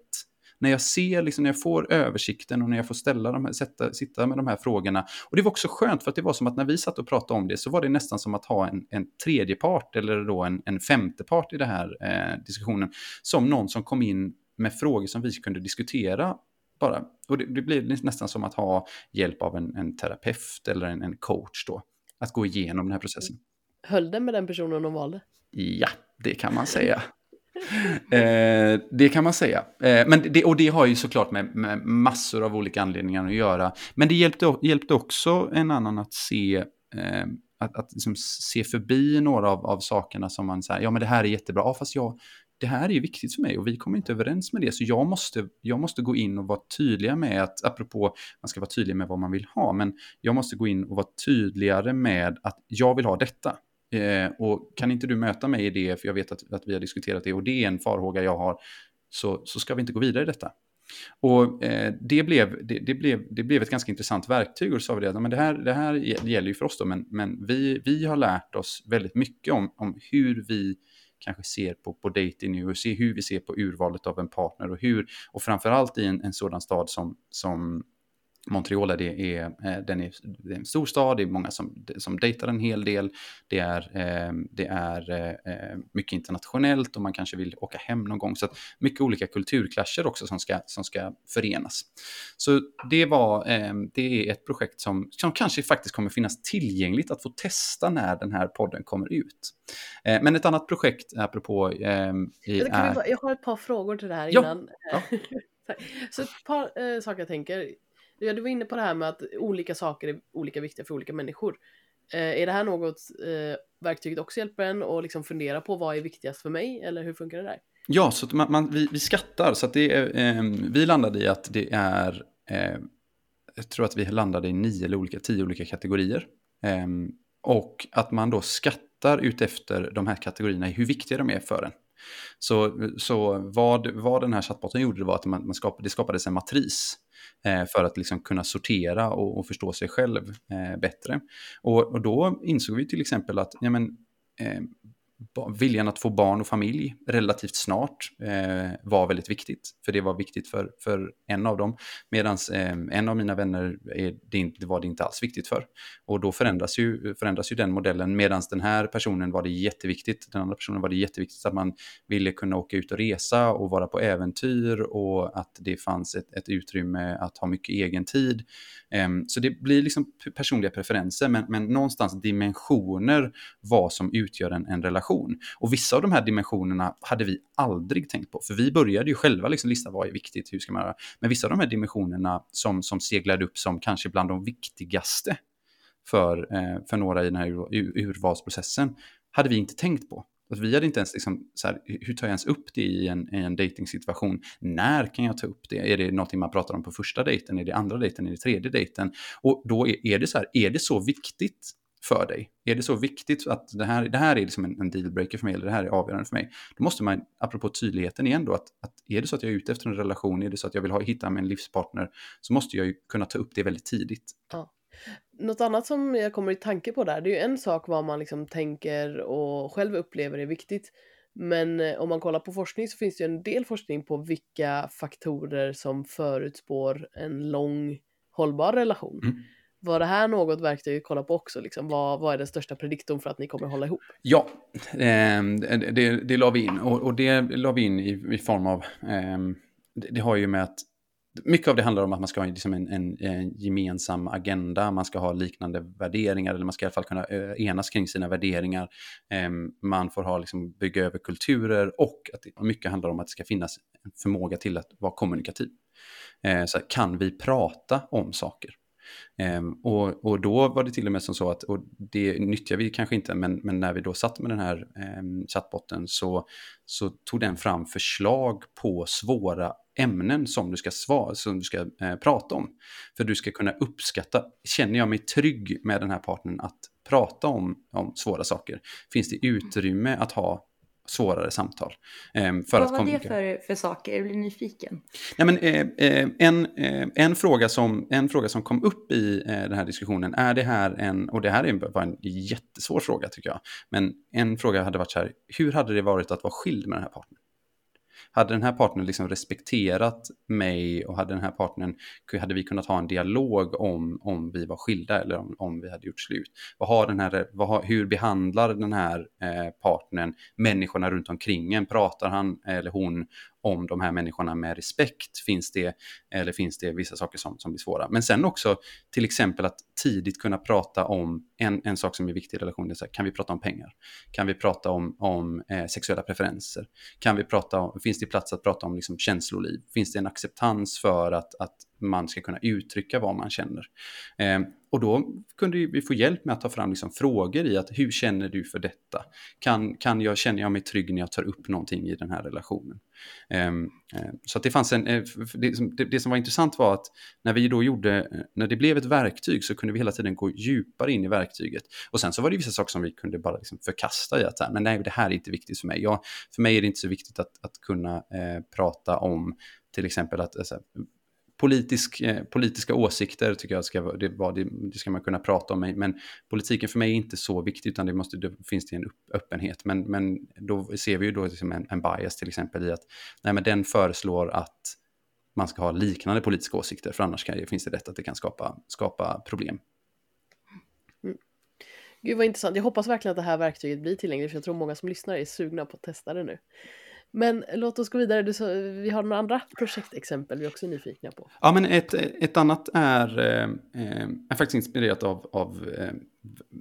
när jag ser, liksom, när jag får översikten och när jag får ställa de här, sätta, sitta med de här frågorna. Och det var också skönt för att det var som att när vi satt och pratade om det så var det nästan som att ha en, en tredje part eller då en, en femte part i den här eh, diskussionen. Som någon som kom in med frågor som vi kunde diskutera bara. Och det, det blir nästan som att ha hjälp av en, en terapeut eller en, en, coach då. Att gå igenom den här processen. Höll det med den personen de valde? Ja, det kan man säga. eh, det kan man säga. Eh, men det, och det har ju såklart med, med, massor av olika anledningar att göra. Men det hjälpte, hjälpte också en annan att se eh, att, att liksom se förbi några av, av sakerna som man säger, ja men det här är jättebra, ja, fast jag, det här är ju viktigt för mig och vi kommer inte överens med det. Så jag måste, jag måste gå in och vara tydliga med att, apropå, man ska vara tydlig med vad man vill ha, men jag måste gå in och vara tydligare med att jag vill ha detta. Eh, och kan inte du möta mig i det, för jag vet att, att vi har diskuterat det och det är en farhåga jag har, så, så ska vi inte gå vidare i detta. Och eh, det, blev, det, det, blev, det blev ett ganska intressant verktyg och då sa vi det, men det här, det här gäller ju för oss då, men, men vi, vi har lärt oss väldigt mycket om, om hur vi kanske ser på, på dating nu och se hur vi ser på urvalet av en partner och hur, och framförallt i en, en sådan stad som, som Montreal är, det är, eh, den är, det är en stor stad, det är många som, som dejtar en hel del, det är, ehm, det är eh, mycket internationellt och man kanske vill åka hem någon gång. Så mycket olika kulturklasser också som ska, som ska förenas. Så det, var, ehm, det är ett projekt som, som kanske faktiskt kommer finnas tillgängligt att få testa när den här podden kommer ut. Eh, men ett annat projekt, apropå... Ehm, är... Jag har ett par frågor till det här innan. Ja. Ja. Så ett par äh, saker jag tänker. Ja, du var inne på det här med att olika saker är olika viktiga för olika människor. Eh, är det här något eh, verktyget också hjälper en att liksom fundera på vad är viktigast för mig eller hur funkar det där? Ja, så man, man, vi, vi skattar så att det är, eh, vi landade i att det är, eh, jag tror att vi landade i nio eller olika, tio olika kategorier. Eh, och att man då skattar utefter de här kategorierna, hur viktiga de är för en. Så, så vad, vad den här chattbotten gjorde var att man, man skapade, det skapades en matris eh, Eh, för att liksom kunna sortera och, och förstå sig själv eh, bättre. Och, och, då insåg vi till exempel att ja, men, eh, viljan att få barn och familj relativt snart eh, var väldigt viktigt. För det var viktigt för, för en av dem. Medan eh, en av mina vänner är, det, det, var det inte alls viktigt för. Och då förändras ju, förändras ju den modellen. Medan den här personen var det jätteviktigt. Den andra personen var det jätteviktigt att man ville kunna åka ut och resa och vara på äventyr och att det fanns ett, ett utrymme att ha mycket egen tid. Eh, så det blir liksom personliga preferenser men, men någonstans dimensioner vad som utgör en, en relation dimension. Och vissa av de här dimensionerna hade vi aldrig tänkt på, för vi började ju själva liksom lista vad är viktigt, hur ska man göra. Men vissa av de här dimensionerna som, som seglade upp som kanske bland de viktigaste för, eh, för några i den här ur, urvalsprocessen hade vi inte tänkt på. Att vi hade inte ens liksom, så här, hur tar jag ens upp det i en, i en dating-situation? När kan jag ta upp det? Är det någonting man pratar om på första dejten? Är det andra dejten? Är det tredje dejten? Och då är, är det så här, är det så viktigt för dig? Är det så viktigt att det här, det här är liksom en, en dealbreaker för mig, eller det här är avgörande för mig? Då måste man, apropå tydligheten igen då, att, att är det så att jag är ute efter en relation, är det så att jag vill ha, hitta en livspartner, så måste jag ju kunna ta upp det väldigt tidigt. Ja. Något annat som jag kommer i tanke på där, det är ju en sak vad man liksom tänker och själv upplever är viktigt. Men eh, om man kollar på forskning så finns det ju en del forskning på vilka faktorer som förutspår en lång hållbar relation. Mm. Var det här något verktyg att kolla på också? Liksom? Vad, vad är den största prediktorn för att ni kommer hålla ihop? Ja, eh, det, det la vi in. Och, och det la vi in i, i form av... Eh, det, det, har ju med att... Mycket av det handlar om att man ska ha liksom en, en, en, gemensam agenda, man ska ha liknande värderingar, eller man ska i alla fall kunna eh, enas kring sina värderingar. Eh, man får ha, liksom, bygga över kulturer och att det, mycket handlar om att det ska finnas en förmåga till att vara kommunikativ. Eh, så kan vi prata om saker? Um, och, och då var det till och med som så att, och det nyttjar vi kanske inte, men, men när vi då satt med den här um, chattbotten så, så tog den fram förslag på svåra ämnen som du ska, svara, som du ska eh, prata om. För du ska kunna uppskatta, känner jag mig trygg med den här partnern att prata om, om svåra saker? Finns det utrymme att ha svårare samtal. Eh, för Vad att var det för, för saker? Jag blir nyfiken. Nej, men, eh, eh, en, eh, en, fråga som, en fråga som kom upp i den här diskussionen, är det här en, och det här är var en jättesvår fråga tycker jag, men en fråga hade varit så här, hur hade det varit att vara skild med den här partnern? Hade den här partnern liksom respekterat mig och hade den här partnern, hade vi kunnat ha en dialog om, om vi var skilda eller om, om vi hade gjort slut? Vad har den här, vad har, hur behandlar den här eh, partnern människorna runt omkring en? Pratar han eller hon om de här människorna med respekt? Finns det, eller finns det vissa saker som, som blir svåra? Men sen också till exempel att tidigt kunna prata om en, en sak som är viktig i relationen. Så här, kan vi prata om pengar? Kan vi prata om, om eh, sexuella preferenser? Kan vi prata om, finns det plats att prata om liksom, känsloliv? Finns det en acceptans för att, att man ska kunna uttrycka vad man känner. Eh, och då kunde vi få hjälp med att ta fram liksom frågor i att hur känner du för detta? Kan, kan jag, känner jag mig trygg när jag tar upp någonting i den här relationen? Eh, så att det fanns en, eh, det, det, det, som var intressant var att när vi då gjorde, eh, när det blev ett verktyg så kunde vi hela tiden gå djupare in i verktyget. Och sen så var det vissa saker som vi kunde bara liksom förkasta i att här, men nej, det här är inte viktigt för mig. Jag, för mig är det inte så viktigt att, att kunna eh, prata om till exempel att alltså, politisk, eh, politiska åsikter tycker jag ska, det, det, det, ska man kunna prata om. Men politiken för mig är inte så viktig, utan det, måste, det finns det en öppenhet. Men, men då ser vi ju då liksom en, en bias till exempel i att nej, men den föreslår att man ska ha liknande politiska åsikter, för annars kan, finns det rätt att det kan skapa, skapa problem. Mm. Gud vad intressant. Jag hoppas verkligen att det här verktyget blir tillgängligt, för jag tror många som lyssnar är sugna på att testa det nu. Men låt oss gå vidare. Du så, vi har några andra projektexempel vi är också nyfikna på. Ja, men ett, ett annat är, eh, eh är faktiskt inspirerat av, av eh,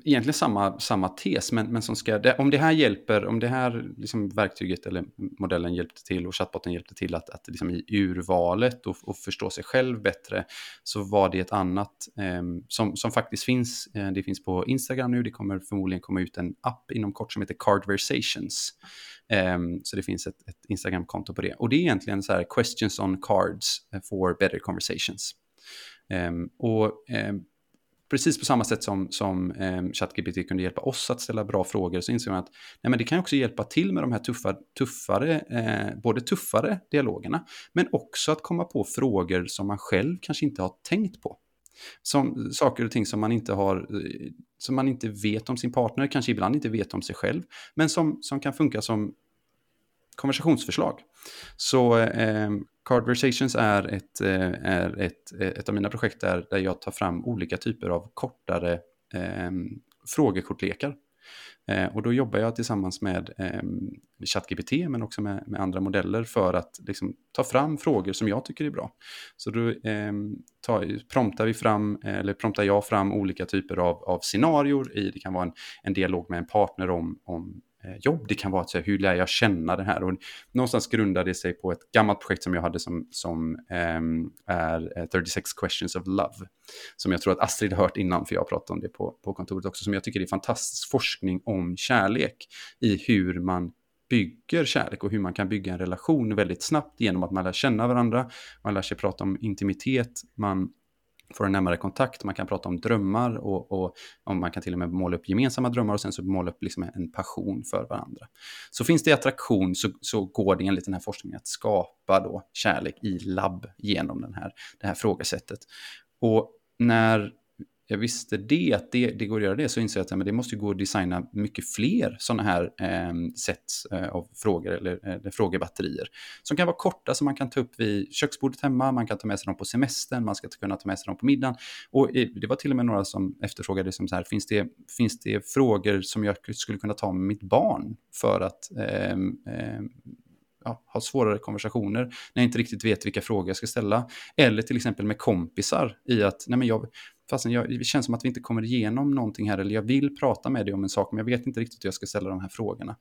egentligen samma, samma tes, men, men som ska, det, om det här hjälper, om det här liksom verktyget eller modellen hjälpte till och chatbotten hjälpte till att, att liksom i urvalet och, och förstå sig själv bättre, så var det ett annat eh, som, som faktiskt finns. Eh, det finns på Instagram nu, det kommer förmodligen komma ut en app inom kort som heter Cardversations. Eh, så det finns ett, ett Instagram-konto på det. Och det är egentligen så här questions on cards eh, for better conversations. Ehm, och ehm, precis på samma sätt som, som eh, ChatGPT kunde hjälpa oss att ställa bra frågor så inser man att nej, men det kan också hjälpa till med de här tuffa, tuffare, eh, både tuffare dialogerna, men också att komma på frågor som man själv kanske inte har tänkt på. Som, saker och ting som man inte har, eh, som man inte vet om sin partner, kanske ibland inte vet om sig själv, men som, som kan funka som konversationsförslag. Så eh, Cardversations är, ett, eh, är ett, eh, ett av mina projekt där, där jag tar fram olika typer av kortare eh, frågekortlekar Eh, och då jobbar jag tillsammans med eh, ChatGPT men också med, med, andra modeller för att liksom, ta fram frågor som jag tycker är bra. Så då eh, tar, promptar vi fram, eh, eller promptar jag fram olika typer av, av scenarior i, det kan vara en, en dialog med en partner om, om Eh, jobb. Det kan vara att säga, hur lär jag känna det här? Och någonstans grundar det sig på ett gammalt projekt som jag hade som, som um, är eh, 36 questions of love. Som jag tror att Astrid har hört innan, för jag har pratat om det på, på kontoret också, som jag tycker är fantastisk forskning om kärlek i hur man bygger kärlek och hur man kan bygga en relation väldigt snabbt genom att man lär känna varandra, man lär sig prata om intimitet, man får en närmare kontakt, man kan prata om drömmar och, och, och, man kan till och med måla upp gemensamma drömmar och sen så måla upp liksom en passion för varandra. Så finns det attraktion så, så går det enligt den här forskningen att skapa då kärlek i labb genom den här, det här frågesättet. Och när jag visste det, att det, det går att göra det, så inser jag att men det måste gå att designa mycket fler sådana här eh, sätt eh, av frågor eller, eller frågebatterier. Som kan vara korta, som man kan ta upp vid köksbordet hemma, man kan ta med sig dem på semestern, man ska kunna ta med sig dem på middagen. Och eh, det var till och med några som efterfrågade, som så här, finns, det, finns det frågor som jag skulle kunna ta med mitt barn för att eh, ja, ha svårare konversationer när jag inte riktigt vet vilka frågor jag ska ställa. Eller till exempel med kompisar i att, nej men jag, fastän jag, det känns som att vi inte kommer igenom någonting här, eller jag vill prata med dig om en sak, men jag vet inte riktigt hur jag ska ställa de här frågorna.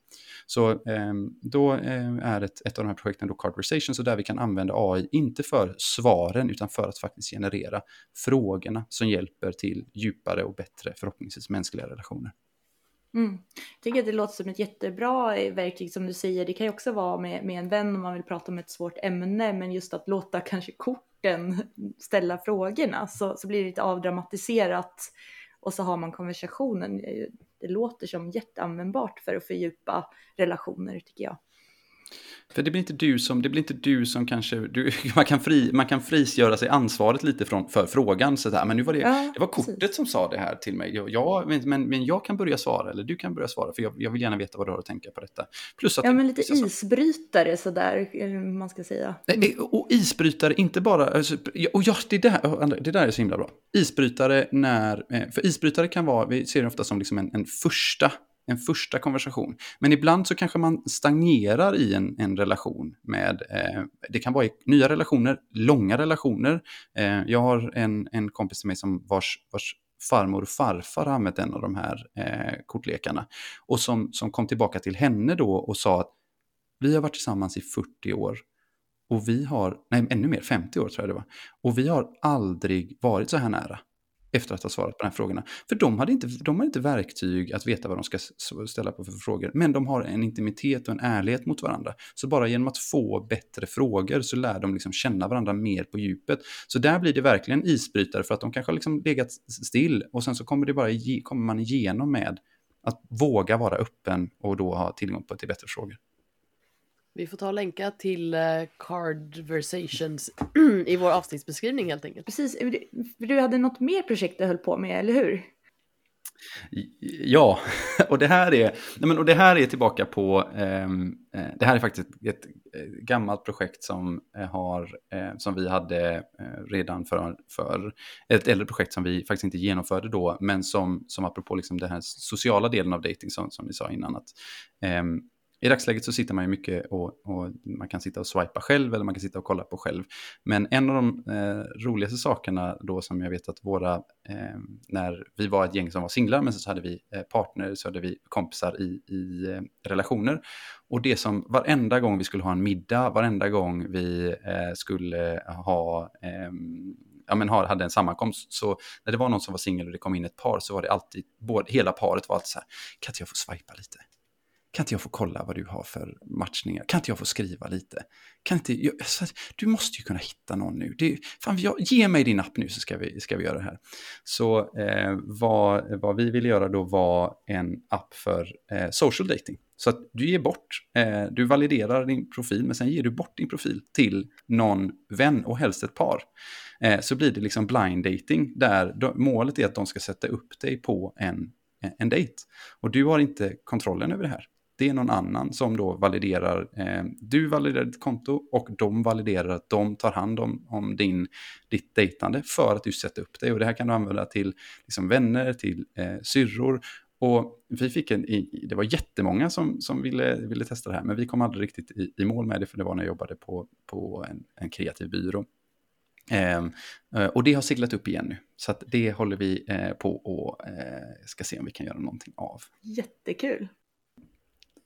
Så eh, då eh, är ett, ett av de här projekten då Cardversation, så där vi kan använda AI, inte för svaren, utan för att faktiskt generera frågorna som hjälper till djupare och bättre, förhoppningsvis mänskliga relationer. Mm. Jag tycker att det låter som ett jättebra eh, verktyg som du säger. Det kan ju också vara med, med en vän om man vill prata om ett svårt ämne, men just att låta kanske korten ställa frågorna så, så blir det lite avdramatiserat och så har man konversationen. Det låter som jätteanvändbart för att fördjupa relationer tycker jag. För det blir inte du som, det blir inte du som kanske, du, man, kan fri, man kan frigöra sig ansvaret lite från, för frågan. Så där, men nu var det, ja, det var kortet precis. som sa det här till mig. Jag, men, men jag kan börja svara, eller du kan börja svara, för jag, jag vill gärna veta vad du har att tänka på detta. Plus att ja, men lite isbrytare sådär, man ska säga. Mm. Och isbrytare, inte bara, alltså, och ja, det där, det där är så himla bra. Isbrytare när, eh, för isbrytare kan vara, vi ser det ofta som liksom en, en första en första konversation. Men ibland så kanske man stagnerar i en, en relation med, eh, det kan vara i nya relationer, långa relationer. Eh, jag har en, en kompis till mig som vars, vars farmor och farfar har använt en av de här eh, kortlekarna. Och som, som kom tillbaka till henne då och sa att vi har varit tillsammans i 40 år och vi har, nej ännu mer, 50 år tror jag det var. Och vi har aldrig varit så här nära efter att ha svarat på de här frågorna. För de, hade inte, de har inte verktyg att veta vad de ska ställa på för frågor, men de har en intimitet och en ärlighet mot varandra. Så bara genom att få bättre frågor så lär de liksom känna varandra mer på djupet. Så där blir det verkligen isbrytare för att de kanske har liksom legat still och sen så kommer, det bara, kommer man igenom med att våga vara öppen och då ha tillgång till bättre frågor. Vi får ta och länka till uh, Cardversations i vår avsnittsbeskrivning helt enkelt. Precis, för du hade något mer projekt du höll på med, eller hur? Ja, och det här är, nej men, och det här är tillbaka på, ehm, eh, det här är faktiskt ett, ett gammalt projekt som, eh, har, eh, som vi hade eh, redan för, för, ett äldre projekt som vi faktiskt inte genomförde då, men som, som apropå liksom den här sociala delen av dating som, som ni sa innan, att ehm, i dagsläget så sitter man ju mycket och, och, man kan sitta och swipa själv eller man kan sitta och kolla på själv. Men en av de eh, roligaste sakerna då som jag vet att våra, eh, när vi var ett gäng som var singlar men så hade vi eh, partner, så hade vi kompisar i, i eh, relationer. Och det som varenda gång vi skulle ha en middag, varenda gång vi eh, skulle ha ehm, ja, men hade en sammankomst. Så när det var någon som var singel och det kom in ett par så var det alltid, både, hela paret var alltid så här, kan inte jag få swipa lite? Kan inte jag få kolla vad du har för matchningar? Kan inte jag få skriva lite? Kan inte, jag, du måste ju kunna hitta någon nu. Det, fan, jag, ge mig din app nu så ska vi, ska vi göra det här. Så eh, vad, vad vi ville göra då var en app för eh, social dating. Så att du ger bort, eh, du validerar din profil, men sen ger du bort din profil till någon vän och helst ett par. Eh, så blir det liksom blind dating, där då, målet är att de ska sätta upp dig på en en dejt. Och du har inte kontrollen över det här det är någon annan som då validerar, eh, du validerar ditt konto och de validerar att de tar hand om, om din, ditt dejtande för att du sätter upp dig. Och det här kan du använda till liksom, vänner, till eh, syrror. Och vi fick en, det var jättemånga som, som ville, ville testa det här, men vi kom aldrig riktigt i, i mål med det, för det var när jag jobbade på, på en, en kreativ byrå. Ehm, eh, och det har seglat upp igen nu, så att det håller vi eh, på och eh, ska se om vi kan göra någonting av. Jättekul.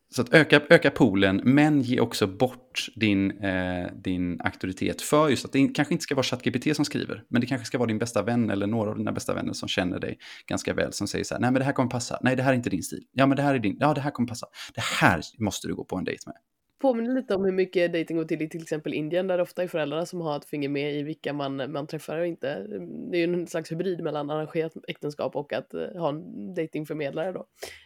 Så att öka, öka poolen, men ge också bort din, eh, din auktoritet för just att det kanske inte ska vara ChatGPT som skriver, men det kanske ska vara din bästa vän eller några av dina bästa vänner som känner dig ganska väl, som säger så här, nej men det här kommer passa, nej det här är inte din stil, ja men det här är din, ja det här kommer passa, det här måste du gå på en dejt med påminner lite om hur mycket dating går till i till exempel Indien där det ofta är föräldrarna som har ett finger med i vilka man, man träffar och inte. Det är ju en slags hybrid mellan arrangerat äktenskap och att eh, ha en datingförmedlare då.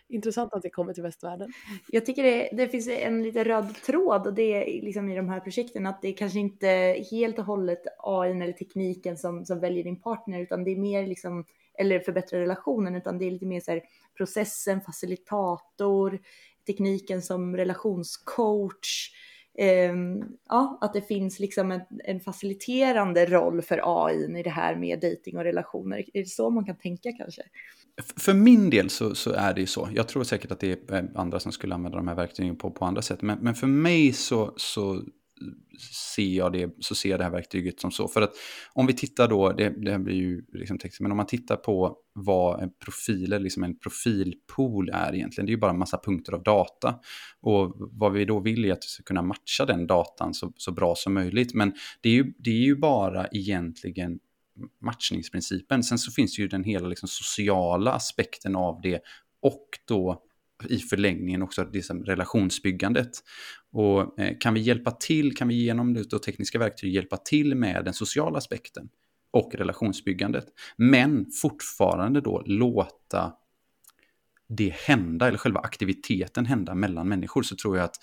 Intressant att det kommer till västvärlden. Jag tycker det, det finns en lite röd tråd och det är liksom i de här projekten att det kanske inte helt och hållet AI eller tekniken som, som väljer din partner utan det är mer liksom eller förbättra relationen, utan det är lite mer så här processen, facilitator, tekniken som relationscoach. Eh, ja, att det finns liksom en, en, faciliterande roll för AI i det här med dating och relationer. Är det så man kan tänka kanske? För min del så, så, är det ju så. Jag tror säkert att det är eh, andra som skulle använda de här verktygen på, på andra sätt. Men, men för mig så, så ser jag det, så ser jag det här verktyget som så. För att om vi tittar då, det, det här blir ju liksom text, men om man tittar på vad en profil, eller liksom en profilpool är egentligen, det är ju bara en massa punkter av data. Och vad vi då vill är att vi ska kunna matcha den datan så, så bra som möjligt. Men det är ju, det är ju bara egentligen matchningsprincipen. Sen så finns ju den hela liksom sociala aspekten av det och då i förlängningen också det som relationsbyggandet. Och eh, kan vi hjälpa till, kan vi genom det tekniska verktyg hjälpa till med den sociala aspekten och relationsbyggandet, men fortfarande då låta det hända, eller själva aktiviteten hända mellan människor, så tror jag att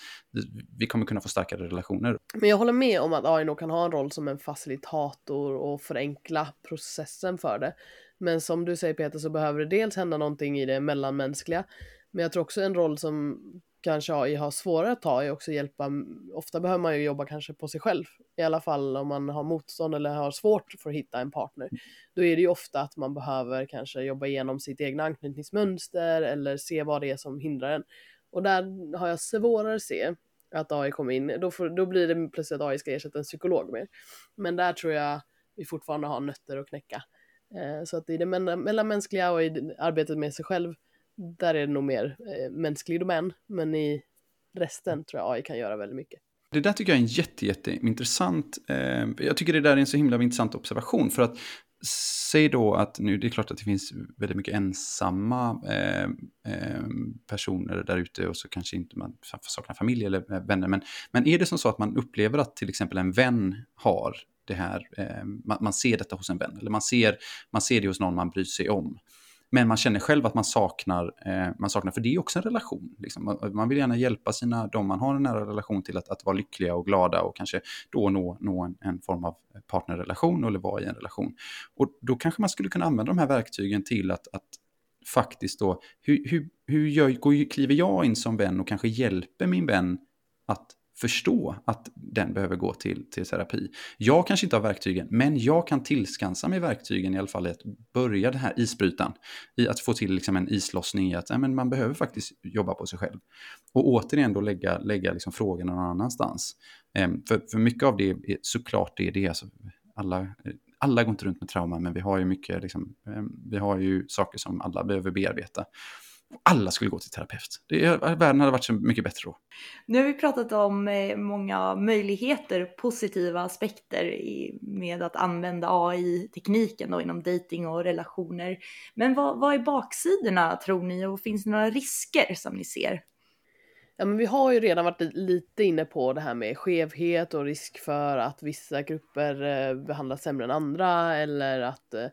vi kommer kunna få starkare relationer. Men jag håller med om att AI nog kan ha en roll som en facilitator och förenkla processen för det. Men som du säger Peter så behöver det dels hända någonting i det mellanmänskliga, men jag tror också en roll som kanske AI har svårare att ta är också hjälpa, ofta behöver man ju jobba kanske på sig själv, i alla fall om man har motstånd eller har svårt för att hitta en partner. Då är det ju ofta att man behöver kanske jobba igenom sitt egna anknytningsmönster eller se vad det är som hindrar en. Och där har jag svårare att se att AI kommer in, då, får, då blir det plötsligt att AI ska ersätta en psykolog mer. Men där tror jag vi fortfarande har nötter att knäcka. Eh, så att i det mellanmänskliga och i arbetet med sig själv där är det nog mer eh, mänsklig domän, men i resten tror jag AI kan göra väldigt mycket. Det där tycker jag är en jätte, jätteintressant, eh, jag tycker det där är en så himla intressant observation, för att säg då att nu, det är klart att det finns väldigt mycket ensamma eh, eh, personer där ute och så kanske inte man saknar familj eller eh, vänner, men, men är det som så att man upplever att till exempel en vän har det här, eh, man, man, ser detta hos en vän, eller man ser, man ser det hos någon man bryr sig om, men man känner själv att man saknar, eh, man saknar för det är också en relation. Liksom. Man, man, vill gärna hjälpa sina, de man har en nära relation till att, att vara lyckliga och glada och kanske då nå, nå en, en, form av partnerrelation eller vara i en relation. Och då kanske man skulle kunna använda de här verktygen till att, att faktiskt då, hur, hur, hur gör, går, kliver jag in som vän och kanske hjälper min vän att förstå att den behöver gå till, till terapi. Jag kanske inte har verktygen, men jag kan tillskansa mig verktygen i alla fall i att börja den här isbrytan. I att få till liksom en islossning i att nej, men man behöver faktiskt jobba på sig själv. Och återigen då lägga, lägga liksom frågorna någon annanstans. Ehm, för, för mycket av det är såklart det är det. Alltså, alla, alla går inte runt med trauma, men vi har ju mycket, liksom, ehm, vi har ju saker som alla behöver bearbeta alla skulle gå till terapeut. Det, världen hade varit så mycket bättre då. Nu har vi pratat om eh, många möjligheter, positiva aspekter med att använda AI-tekniken inom dating och relationer. Men vad, vad är baksidorna tror ni och finns det några risker som ni ser? Ja, men vi har ju redan varit lite inne på det här med skevhet och risk för att vissa grupper eh, behandlas sämre än andra eller att eh,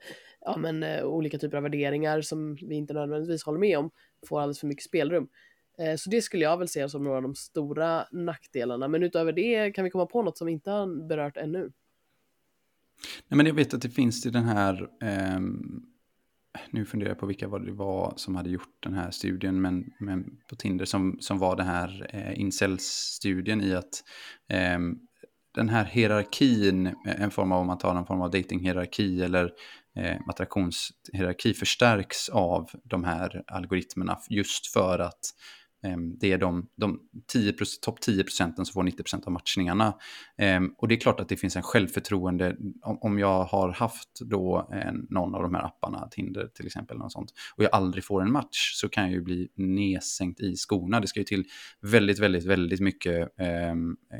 ja, men, eh, olika typer av värderingar som vi inte nödvändigtvis håller med om får alldeles för mycket spelrum. Eh, så det skulle jag väl se som några av de stora nackdelarna. Men utöver det kan vi komma på något som vi inte har berört ännu. Nej, men jag vet att det finns i den här, eh, nu funderar jag på vilka det var som hade gjort den här studien, men, men på Tinder som, som var den här eh, incels-studien i att eh, den här hierarkin, en form av, om man tar en form av datinghierarki eller eh, attraktionshierarki förstärks av de här algoritmerna just för att eh, det är de, de 10, topp 10 procenten som får 90 procent av matchningarna. Eh, och det är klart att det finns en självförtroende, om, om jag har haft då en, någon av de här apparna, Tinder till exempel, något sånt, och jag aldrig får en match så kan jag ju bli nedsänkt i skorna. Det ska ju till väldigt, väldigt, väldigt mycket eh,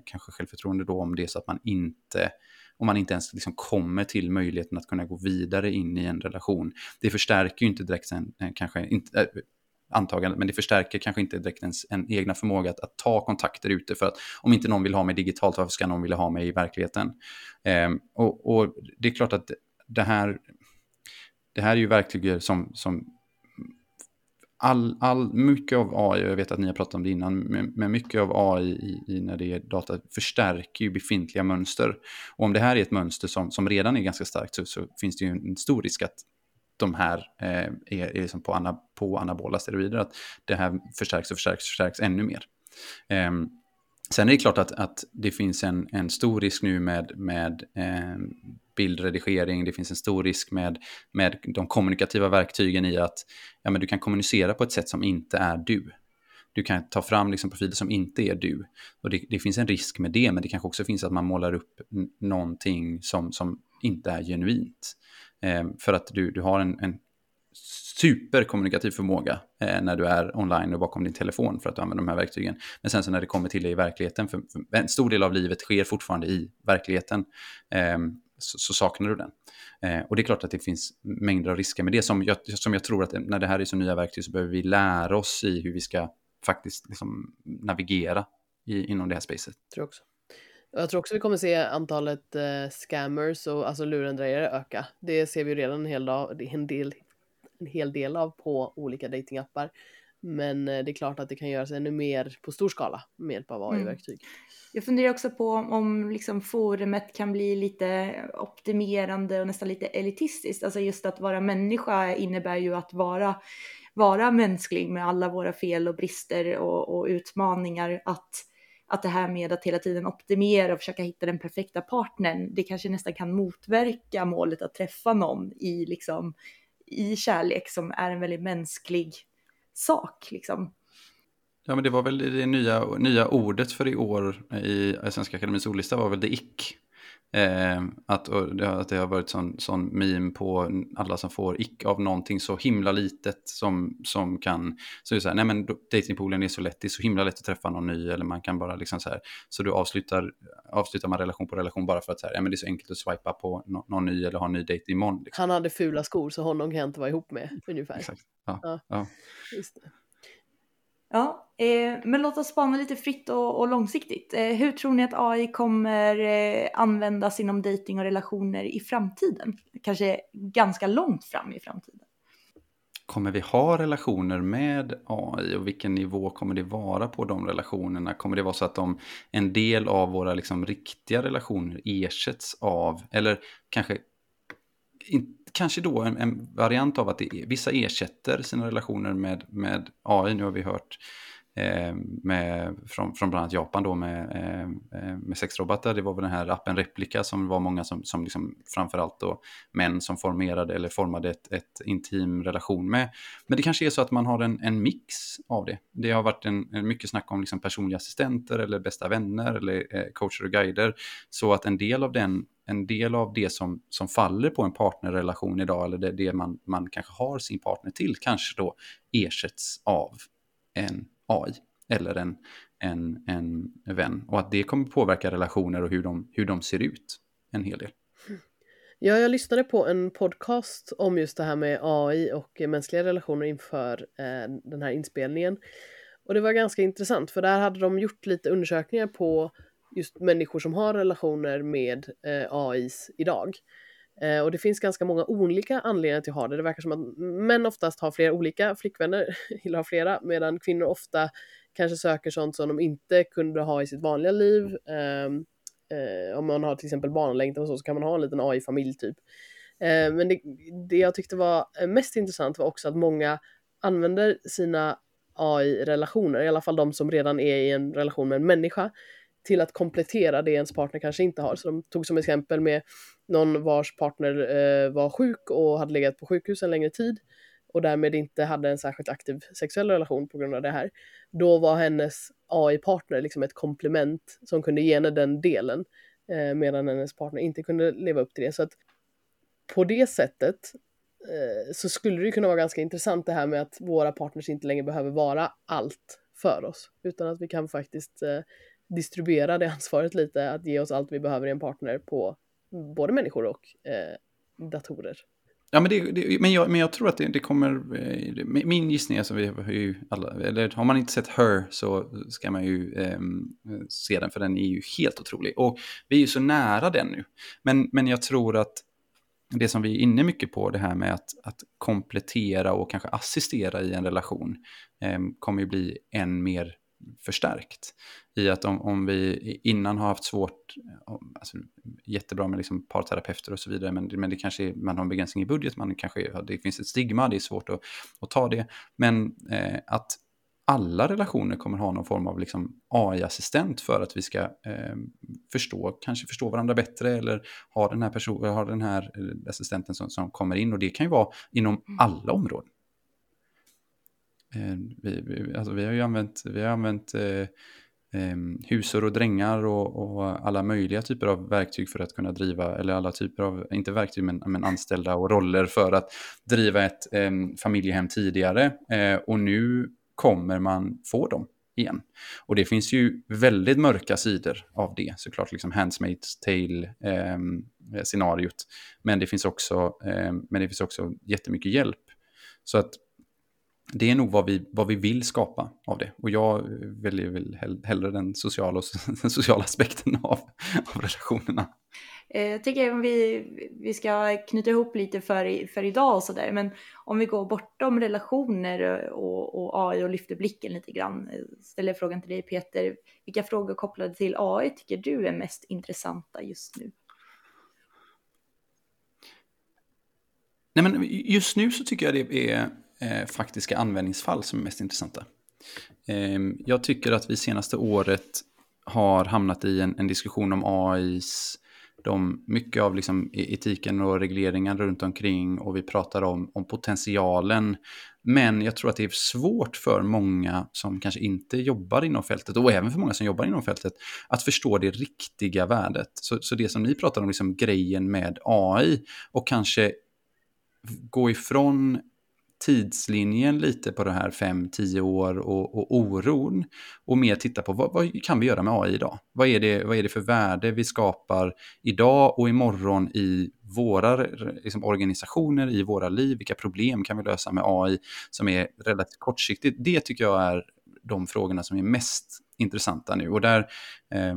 kanske självförtroende då om det är så att man inte om man inte ens liksom kommer till möjligheten att kunna gå vidare in i en relation. Det förstärker ju inte direkt en, kanske inte, äh, antagandet, men det förstärker kanske inte direkt ens en egna förmåga att, att, ta kontakter ute. För att om inte någon vill ha mig digitalt, varför ska någon vilja ha mig i verkligheten? Eh, och, och, det är klart att det här, det här är ju verktyg som, som all, all, mycket av AI, och jag vet att ni har pratat om det innan, men mycket av AI i, i, när det är data förstärker ju befintliga mönster. Och om det här är ett mönster som, som redan är ganska starkt så, så finns det ju en stor risk att de här eh, är, är liksom på, ana, på anabola steroider, att det här förstärks och förstärks och förstärks ännu mer. Eh, sen är det klart att, att det finns en, en stor risk nu med, med eh, bildredigering, det finns en stor risk med, med de kommunikativa verktygen i att ja, men du kan kommunicera på ett sätt som inte är du. Du kan ta fram liksom profiler som inte är du. Och det, det finns en risk med det, men det kanske också finns att man målar upp någonting som, som inte är genuint. Eh, för att du, du har en, en superkommunikativ förmåga eh, när du är online och bakom din telefon för att du använder de här verktygen. Men sen så när det kommer till det i verkligheten, för, för en stor del av livet sker fortfarande i verkligheten, eh, så, så, saknar du den. Eh, och det är klart att det finns mängder av risker med det som jag, som jag tror att när det här är så nya verktyg så behöver vi lära oss i hur vi ska faktiskt liksom navigera i, inom det här spacet. Tror också. Jag tror också vi kommer se antalet eh, scammers och alltså lurendrejare öka. Det ser vi redan en hel, dag, en, del, en hel del av på olika datingappar. Men eh, det är klart att det kan göras ännu mer på stor skala med hjälp av AI-verktyg. Mm. Jag funderar också på om liksom forumet kan bli lite optimerande och nästan lite elitistiskt. Alltså just att vara människa innebär ju att vara, vara mänsklig med alla våra fel och brister och, och utmaningar. Att att det här med att hela tiden optimera och försöka hitta den perfekta partnern, det kanske nästan kan motverka målet att träffa någon i, liksom, i kärlek som är en väldigt mänsklig sak. Liksom. Ja, men det var väl det nya, nya ordet för i år i Svenska Akademins ordlista var väl det ick. Eh, att, det, att det har varit sån, sån meme på alla som får ick av någonting så himla litet som, som kan, så är det så här, nej men datingpoolen är så lätt, det är så himla lätt att träffa någon ny eller man kan bara liksom så här, så du avslutar, avslutar man relation på relation bara för att så här, ja men det är så enkelt att swipa på no, någon ny eller ha en ny dejt imorgon. Liksom. Han hade fula skor så honom kan jag inte vara ihop med ungefär. Exakt. Ja, ja. ja. Just det. Ja, eh, men låt oss spana lite fritt och, och långsiktigt. Eh, hur tror ni att AI kommer eh, användas inom dating och relationer i framtiden? Kanske ganska långt fram i framtiden. Kommer vi ha relationer med AI och vilken nivå kommer det vara på de relationerna? Kommer det vara så att de, en del av våra liksom riktiga relationer ersätts av, eller kanske in, kanske då en, en, variant av att det, vissa ersätter sina relationer med, med AI. Nu har vi hört Eh, med, från, från bland annat Japan då med, eh, eh med sexrobotar. Det var väl den här appen Replika som var många som, som liksom, framförallt då män som formerade eller formade ett, ett intim relation med. Men det kanske är så att man har en, en mix av det. Det har varit en, en mycket snack om liksom personliga assistenter eller bästa vänner eller eh, coacher och guider. Så att en del av den en del av det som, som faller på en partnerrelation idag, eller det, det man, man kanske har sin partner till, kanske då ersätts av en AI eller en, en, en vän. Och att det kommer påverka relationer och hur de, hur de ser ut en hel del. Ja, jag lyssnade på en podcast om just det här med AI och mänskliga relationer inför eh, den här inspelningen. Och det var ganska intressant för där hade de gjort lite undersökningar på just människor som har relationer med eh, AIs idag. Eh, och det finns ganska många olika anledningar till att ha det. Det verkar som att män oftast har flera olika flickvänner, eller har flera, medan kvinnor ofta kanske söker sånt som de inte kunde ha i sitt vanliga liv. Eh, eh, om man har till exempel barnlängtan och så, så kan man ha en liten AI-familj typ. Eh, men det, det jag tyckte var mest intressant var också att många använder sina AI-relationer, i alla fall de som redan är i en relation med en människa, till att komplettera det ens partner kanske inte har. Så de tog som exempel med någon vars partner eh, var sjuk och hade legat på sjukhus en längre tid och därmed inte hade en särskilt aktiv sexuell relation på grund av det här. Då var hennes AI-partner liksom ett komplement som kunde ge henne den delen eh, medan hennes partner inte kunde leva upp till det. Så att på det sättet eh, så skulle det kunna vara ganska intressant det här med att våra partners inte längre behöver vara allt för oss utan att vi kan faktiskt eh, distribuera det ansvaret lite, att ge oss allt vi behöver i en partner på både människor och eh, datorer. Ja, men, det, det, men, jag, men jag tror att det, det kommer... Eh, min gissning är så vi har ju alla... Eller har man inte sett Her så ska man ju eh, se den, för den är ju helt otrolig. Och vi är ju så nära den nu. Men, men jag tror att det som vi är inne mycket på, det här med att, att komplettera och kanske assistera i en relation, eh, kommer ju bli än mer förstärkt. I att om, om vi innan har haft svårt, alltså, jättebra med liksom parterapeuter och så vidare, men, men det kanske är, man har en begränsning i budget, man kanske, det finns ett stigma, det är svårt att, att ta det. Men eh, att alla relationer kommer ha någon form av liksom AI-assistent för att vi ska eh, förstå, kanske förstå varandra bättre eller ha den här, person, ha den här eh, assistenten som, som kommer in. Och det kan ju vara inom mm. alla områden. Eh, vi, vi, alltså vi har ju använt, vi har använt eh, eh, husor och drängar och, och, alla möjliga typer av verktyg för att kunna driva, eller alla typer av, inte verktyg men, men anställda och roller för att driva ett eh, familjehem tidigare. Eh, och nu kommer man få dem igen. Och det finns ju väldigt mörka sidor av det, såklart liksom Handsmaid's Tale-scenariot. Eh, men, det finns också, eh, men det finns också jättemycket hjälp. Så att det är nog vad vi, vad vi vill skapa av det. Och jag väljer väl hellre den sociala, den sociala aspekten av, av relationerna. Eh, jag tycker vi, vi ska knyta ihop lite för, för idag och sådär. Men om vi går bortom relationer och, och AI och lyfter blicken lite grann. Ställer frågan till dig Peter. Vilka frågor kopplade till AI tycker du är mest intressanta just nu? Nej, men just nu så tycker jag det är eh, faktiska användningsfall som är mest intressanta. Eh, jag tycker att vi senaste året har hamnat i en, en diskussion om AIs, de, mycket av liksom e-, etiken och regleringen runt omkring och vi pratar om, om potentialen. Men jag tror att det är svårt för många som kanske inte jobbar inom fältet och även för många som jobbar inom fältet att förstå det riktiga värdet. Så, så det som ni pratar om, liksom grejen med AI och kanske gå ifrån tidslinjen lite på det här 5-10 år och, och oron och mer titta på vad, vad, kan vi göra med AI idag? Vad är, det, vad är det för värde vi skapar idag och imorgon i våra liksom, organisationer, i våra liv? Vilka problem kan vi lösa med AI som är relativt kortsiktigt? Det tycker jag är de frågorna som är mest intressanta nu och där eh,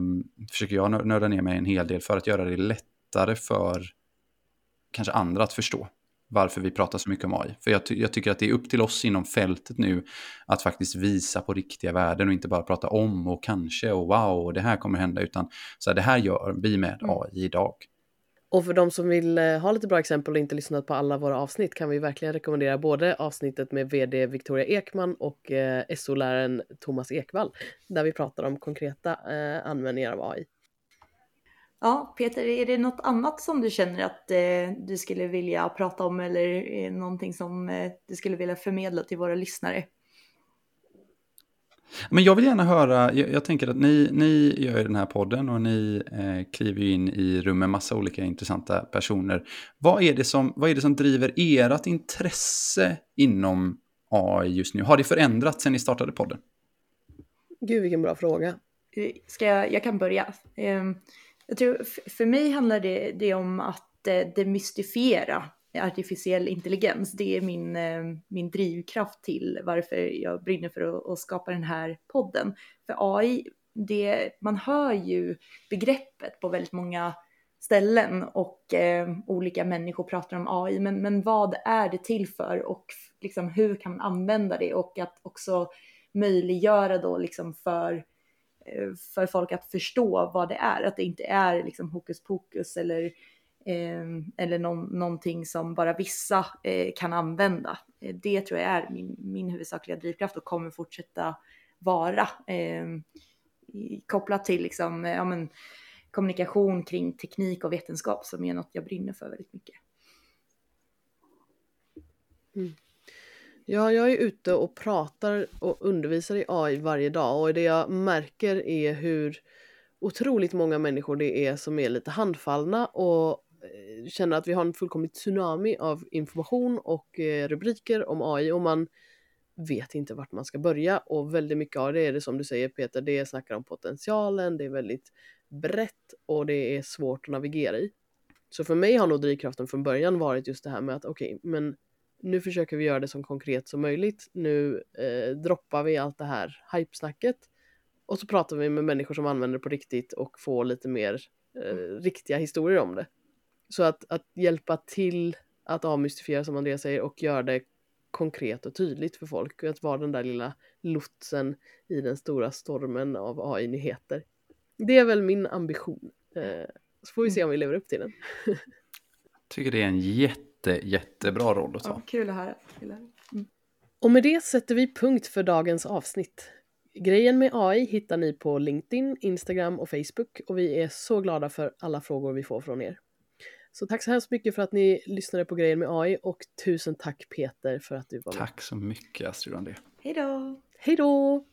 försöker jag nörda ner mig en hel del för att göra det lättare för kanske andra att förstå varför vi pratar så mycket om AI. För jag, ty jag, tycker att det är upp till oss inom fältet nu att faktiskt visa på riktiga värden och inte bara prata om och kanske och wow och det här kommer hända utan så här, det här gör vi med mm. AI idag. Och för de som vill eh, ha lite bra exempel och inte lyssnat på alla våra avsnitt kan vi verkligen rekommendera både avsnittet med vd Victoria Ekman och eh, SO-läraren Thomas Ekvall där vi pratar om konkreta eh, användningar av AI. Ja, Peter, är det något annat som du känner att eh, du skulle vilja prata om eller eh, någonting som eh, du skulle vilja förmedla till våra lyssnare? Men jag vill gärna höra, jag, jag tänker att ni, ni gör den här podden och ni eh, kliver in i rum med massa olika intressanta personer. Vad är det som, vad är det som driver ert intresse inom AI just nu? Har det förändrats sen ni startade podden? Gud, vilken bra fråga. Eh, ska jag, jag kan börja. Um, jag tror för mig handlar det, det om att eh, demystifiera artificiell intelligens. Det är min, eh, min drivkraft till varför jag brinner för att, att skapa den här podden. För AI, det, man hör ju begreppet på väldigt många ställen och eh, olika människor pratar om AI. Men, men vad är det till för och liksom, hur kan man använda det och att också möjliggöra då liksom för Eh, Eh, för folk att förstå vad det är, att det inte är liksom hokus pokus eller, eh, eller någon, någonting som bara vissa eh, kan använda. Eh, det tror jag är min, min huvudsakliga drivkraft och kommer fortsätta vara eh, kopplat till liksom, eh, ja, men, kommunikation kring teknik och vetenskap som är något jag brinner för väldigt mycket. Mm. Ja, jag är ute och pratar och undervisar i AI varje dag och det jag märker är hur otroligt många människor det är som är lite handfallna och eh, känner att vi har en fullkomlig tsunami av information och eh, rubriker om AI och man vet inte vart man ska börja och väldigt mycket av det är det som du säger Peter, det snackar om potentialen, det är väldigt brett och det är svårt att navigera i. Så för mig har nog drivkraften från början varit just det här med att okej, okay, men nu försöker vi göra det så konkret som möjligt. Nu eh, droppar vi allt det här hypesnacket och så pratar vi med människor som använder det på riktigt och får lite mer eh, riktiga historier om det. Så att, att hjälpa till att avmystifiera som Andreas säger och göra det konkret och tydligt för folk att vara den där lilla lotsen i den stora stormen av AI-nyheter. Det är väl min ambition. Eh, så får vi se om vi lever upp till den. tycker det är en jätte, jättebra roll att ta. Ja, kul att höra. Kul att höra. Mm. Och med det sätter vi punkt för dagens avsnitt. Grejen med AI hittar ni på LinkedIn, Instagram och Facebook och vi är så glada för alla frågor vi får från er. Så tack så hemskt mycket för att ni lyssnade på Grejen med AI och tusen tack Peter för att du var med. Tack så mycket Astrid André. Hej då! Hej då!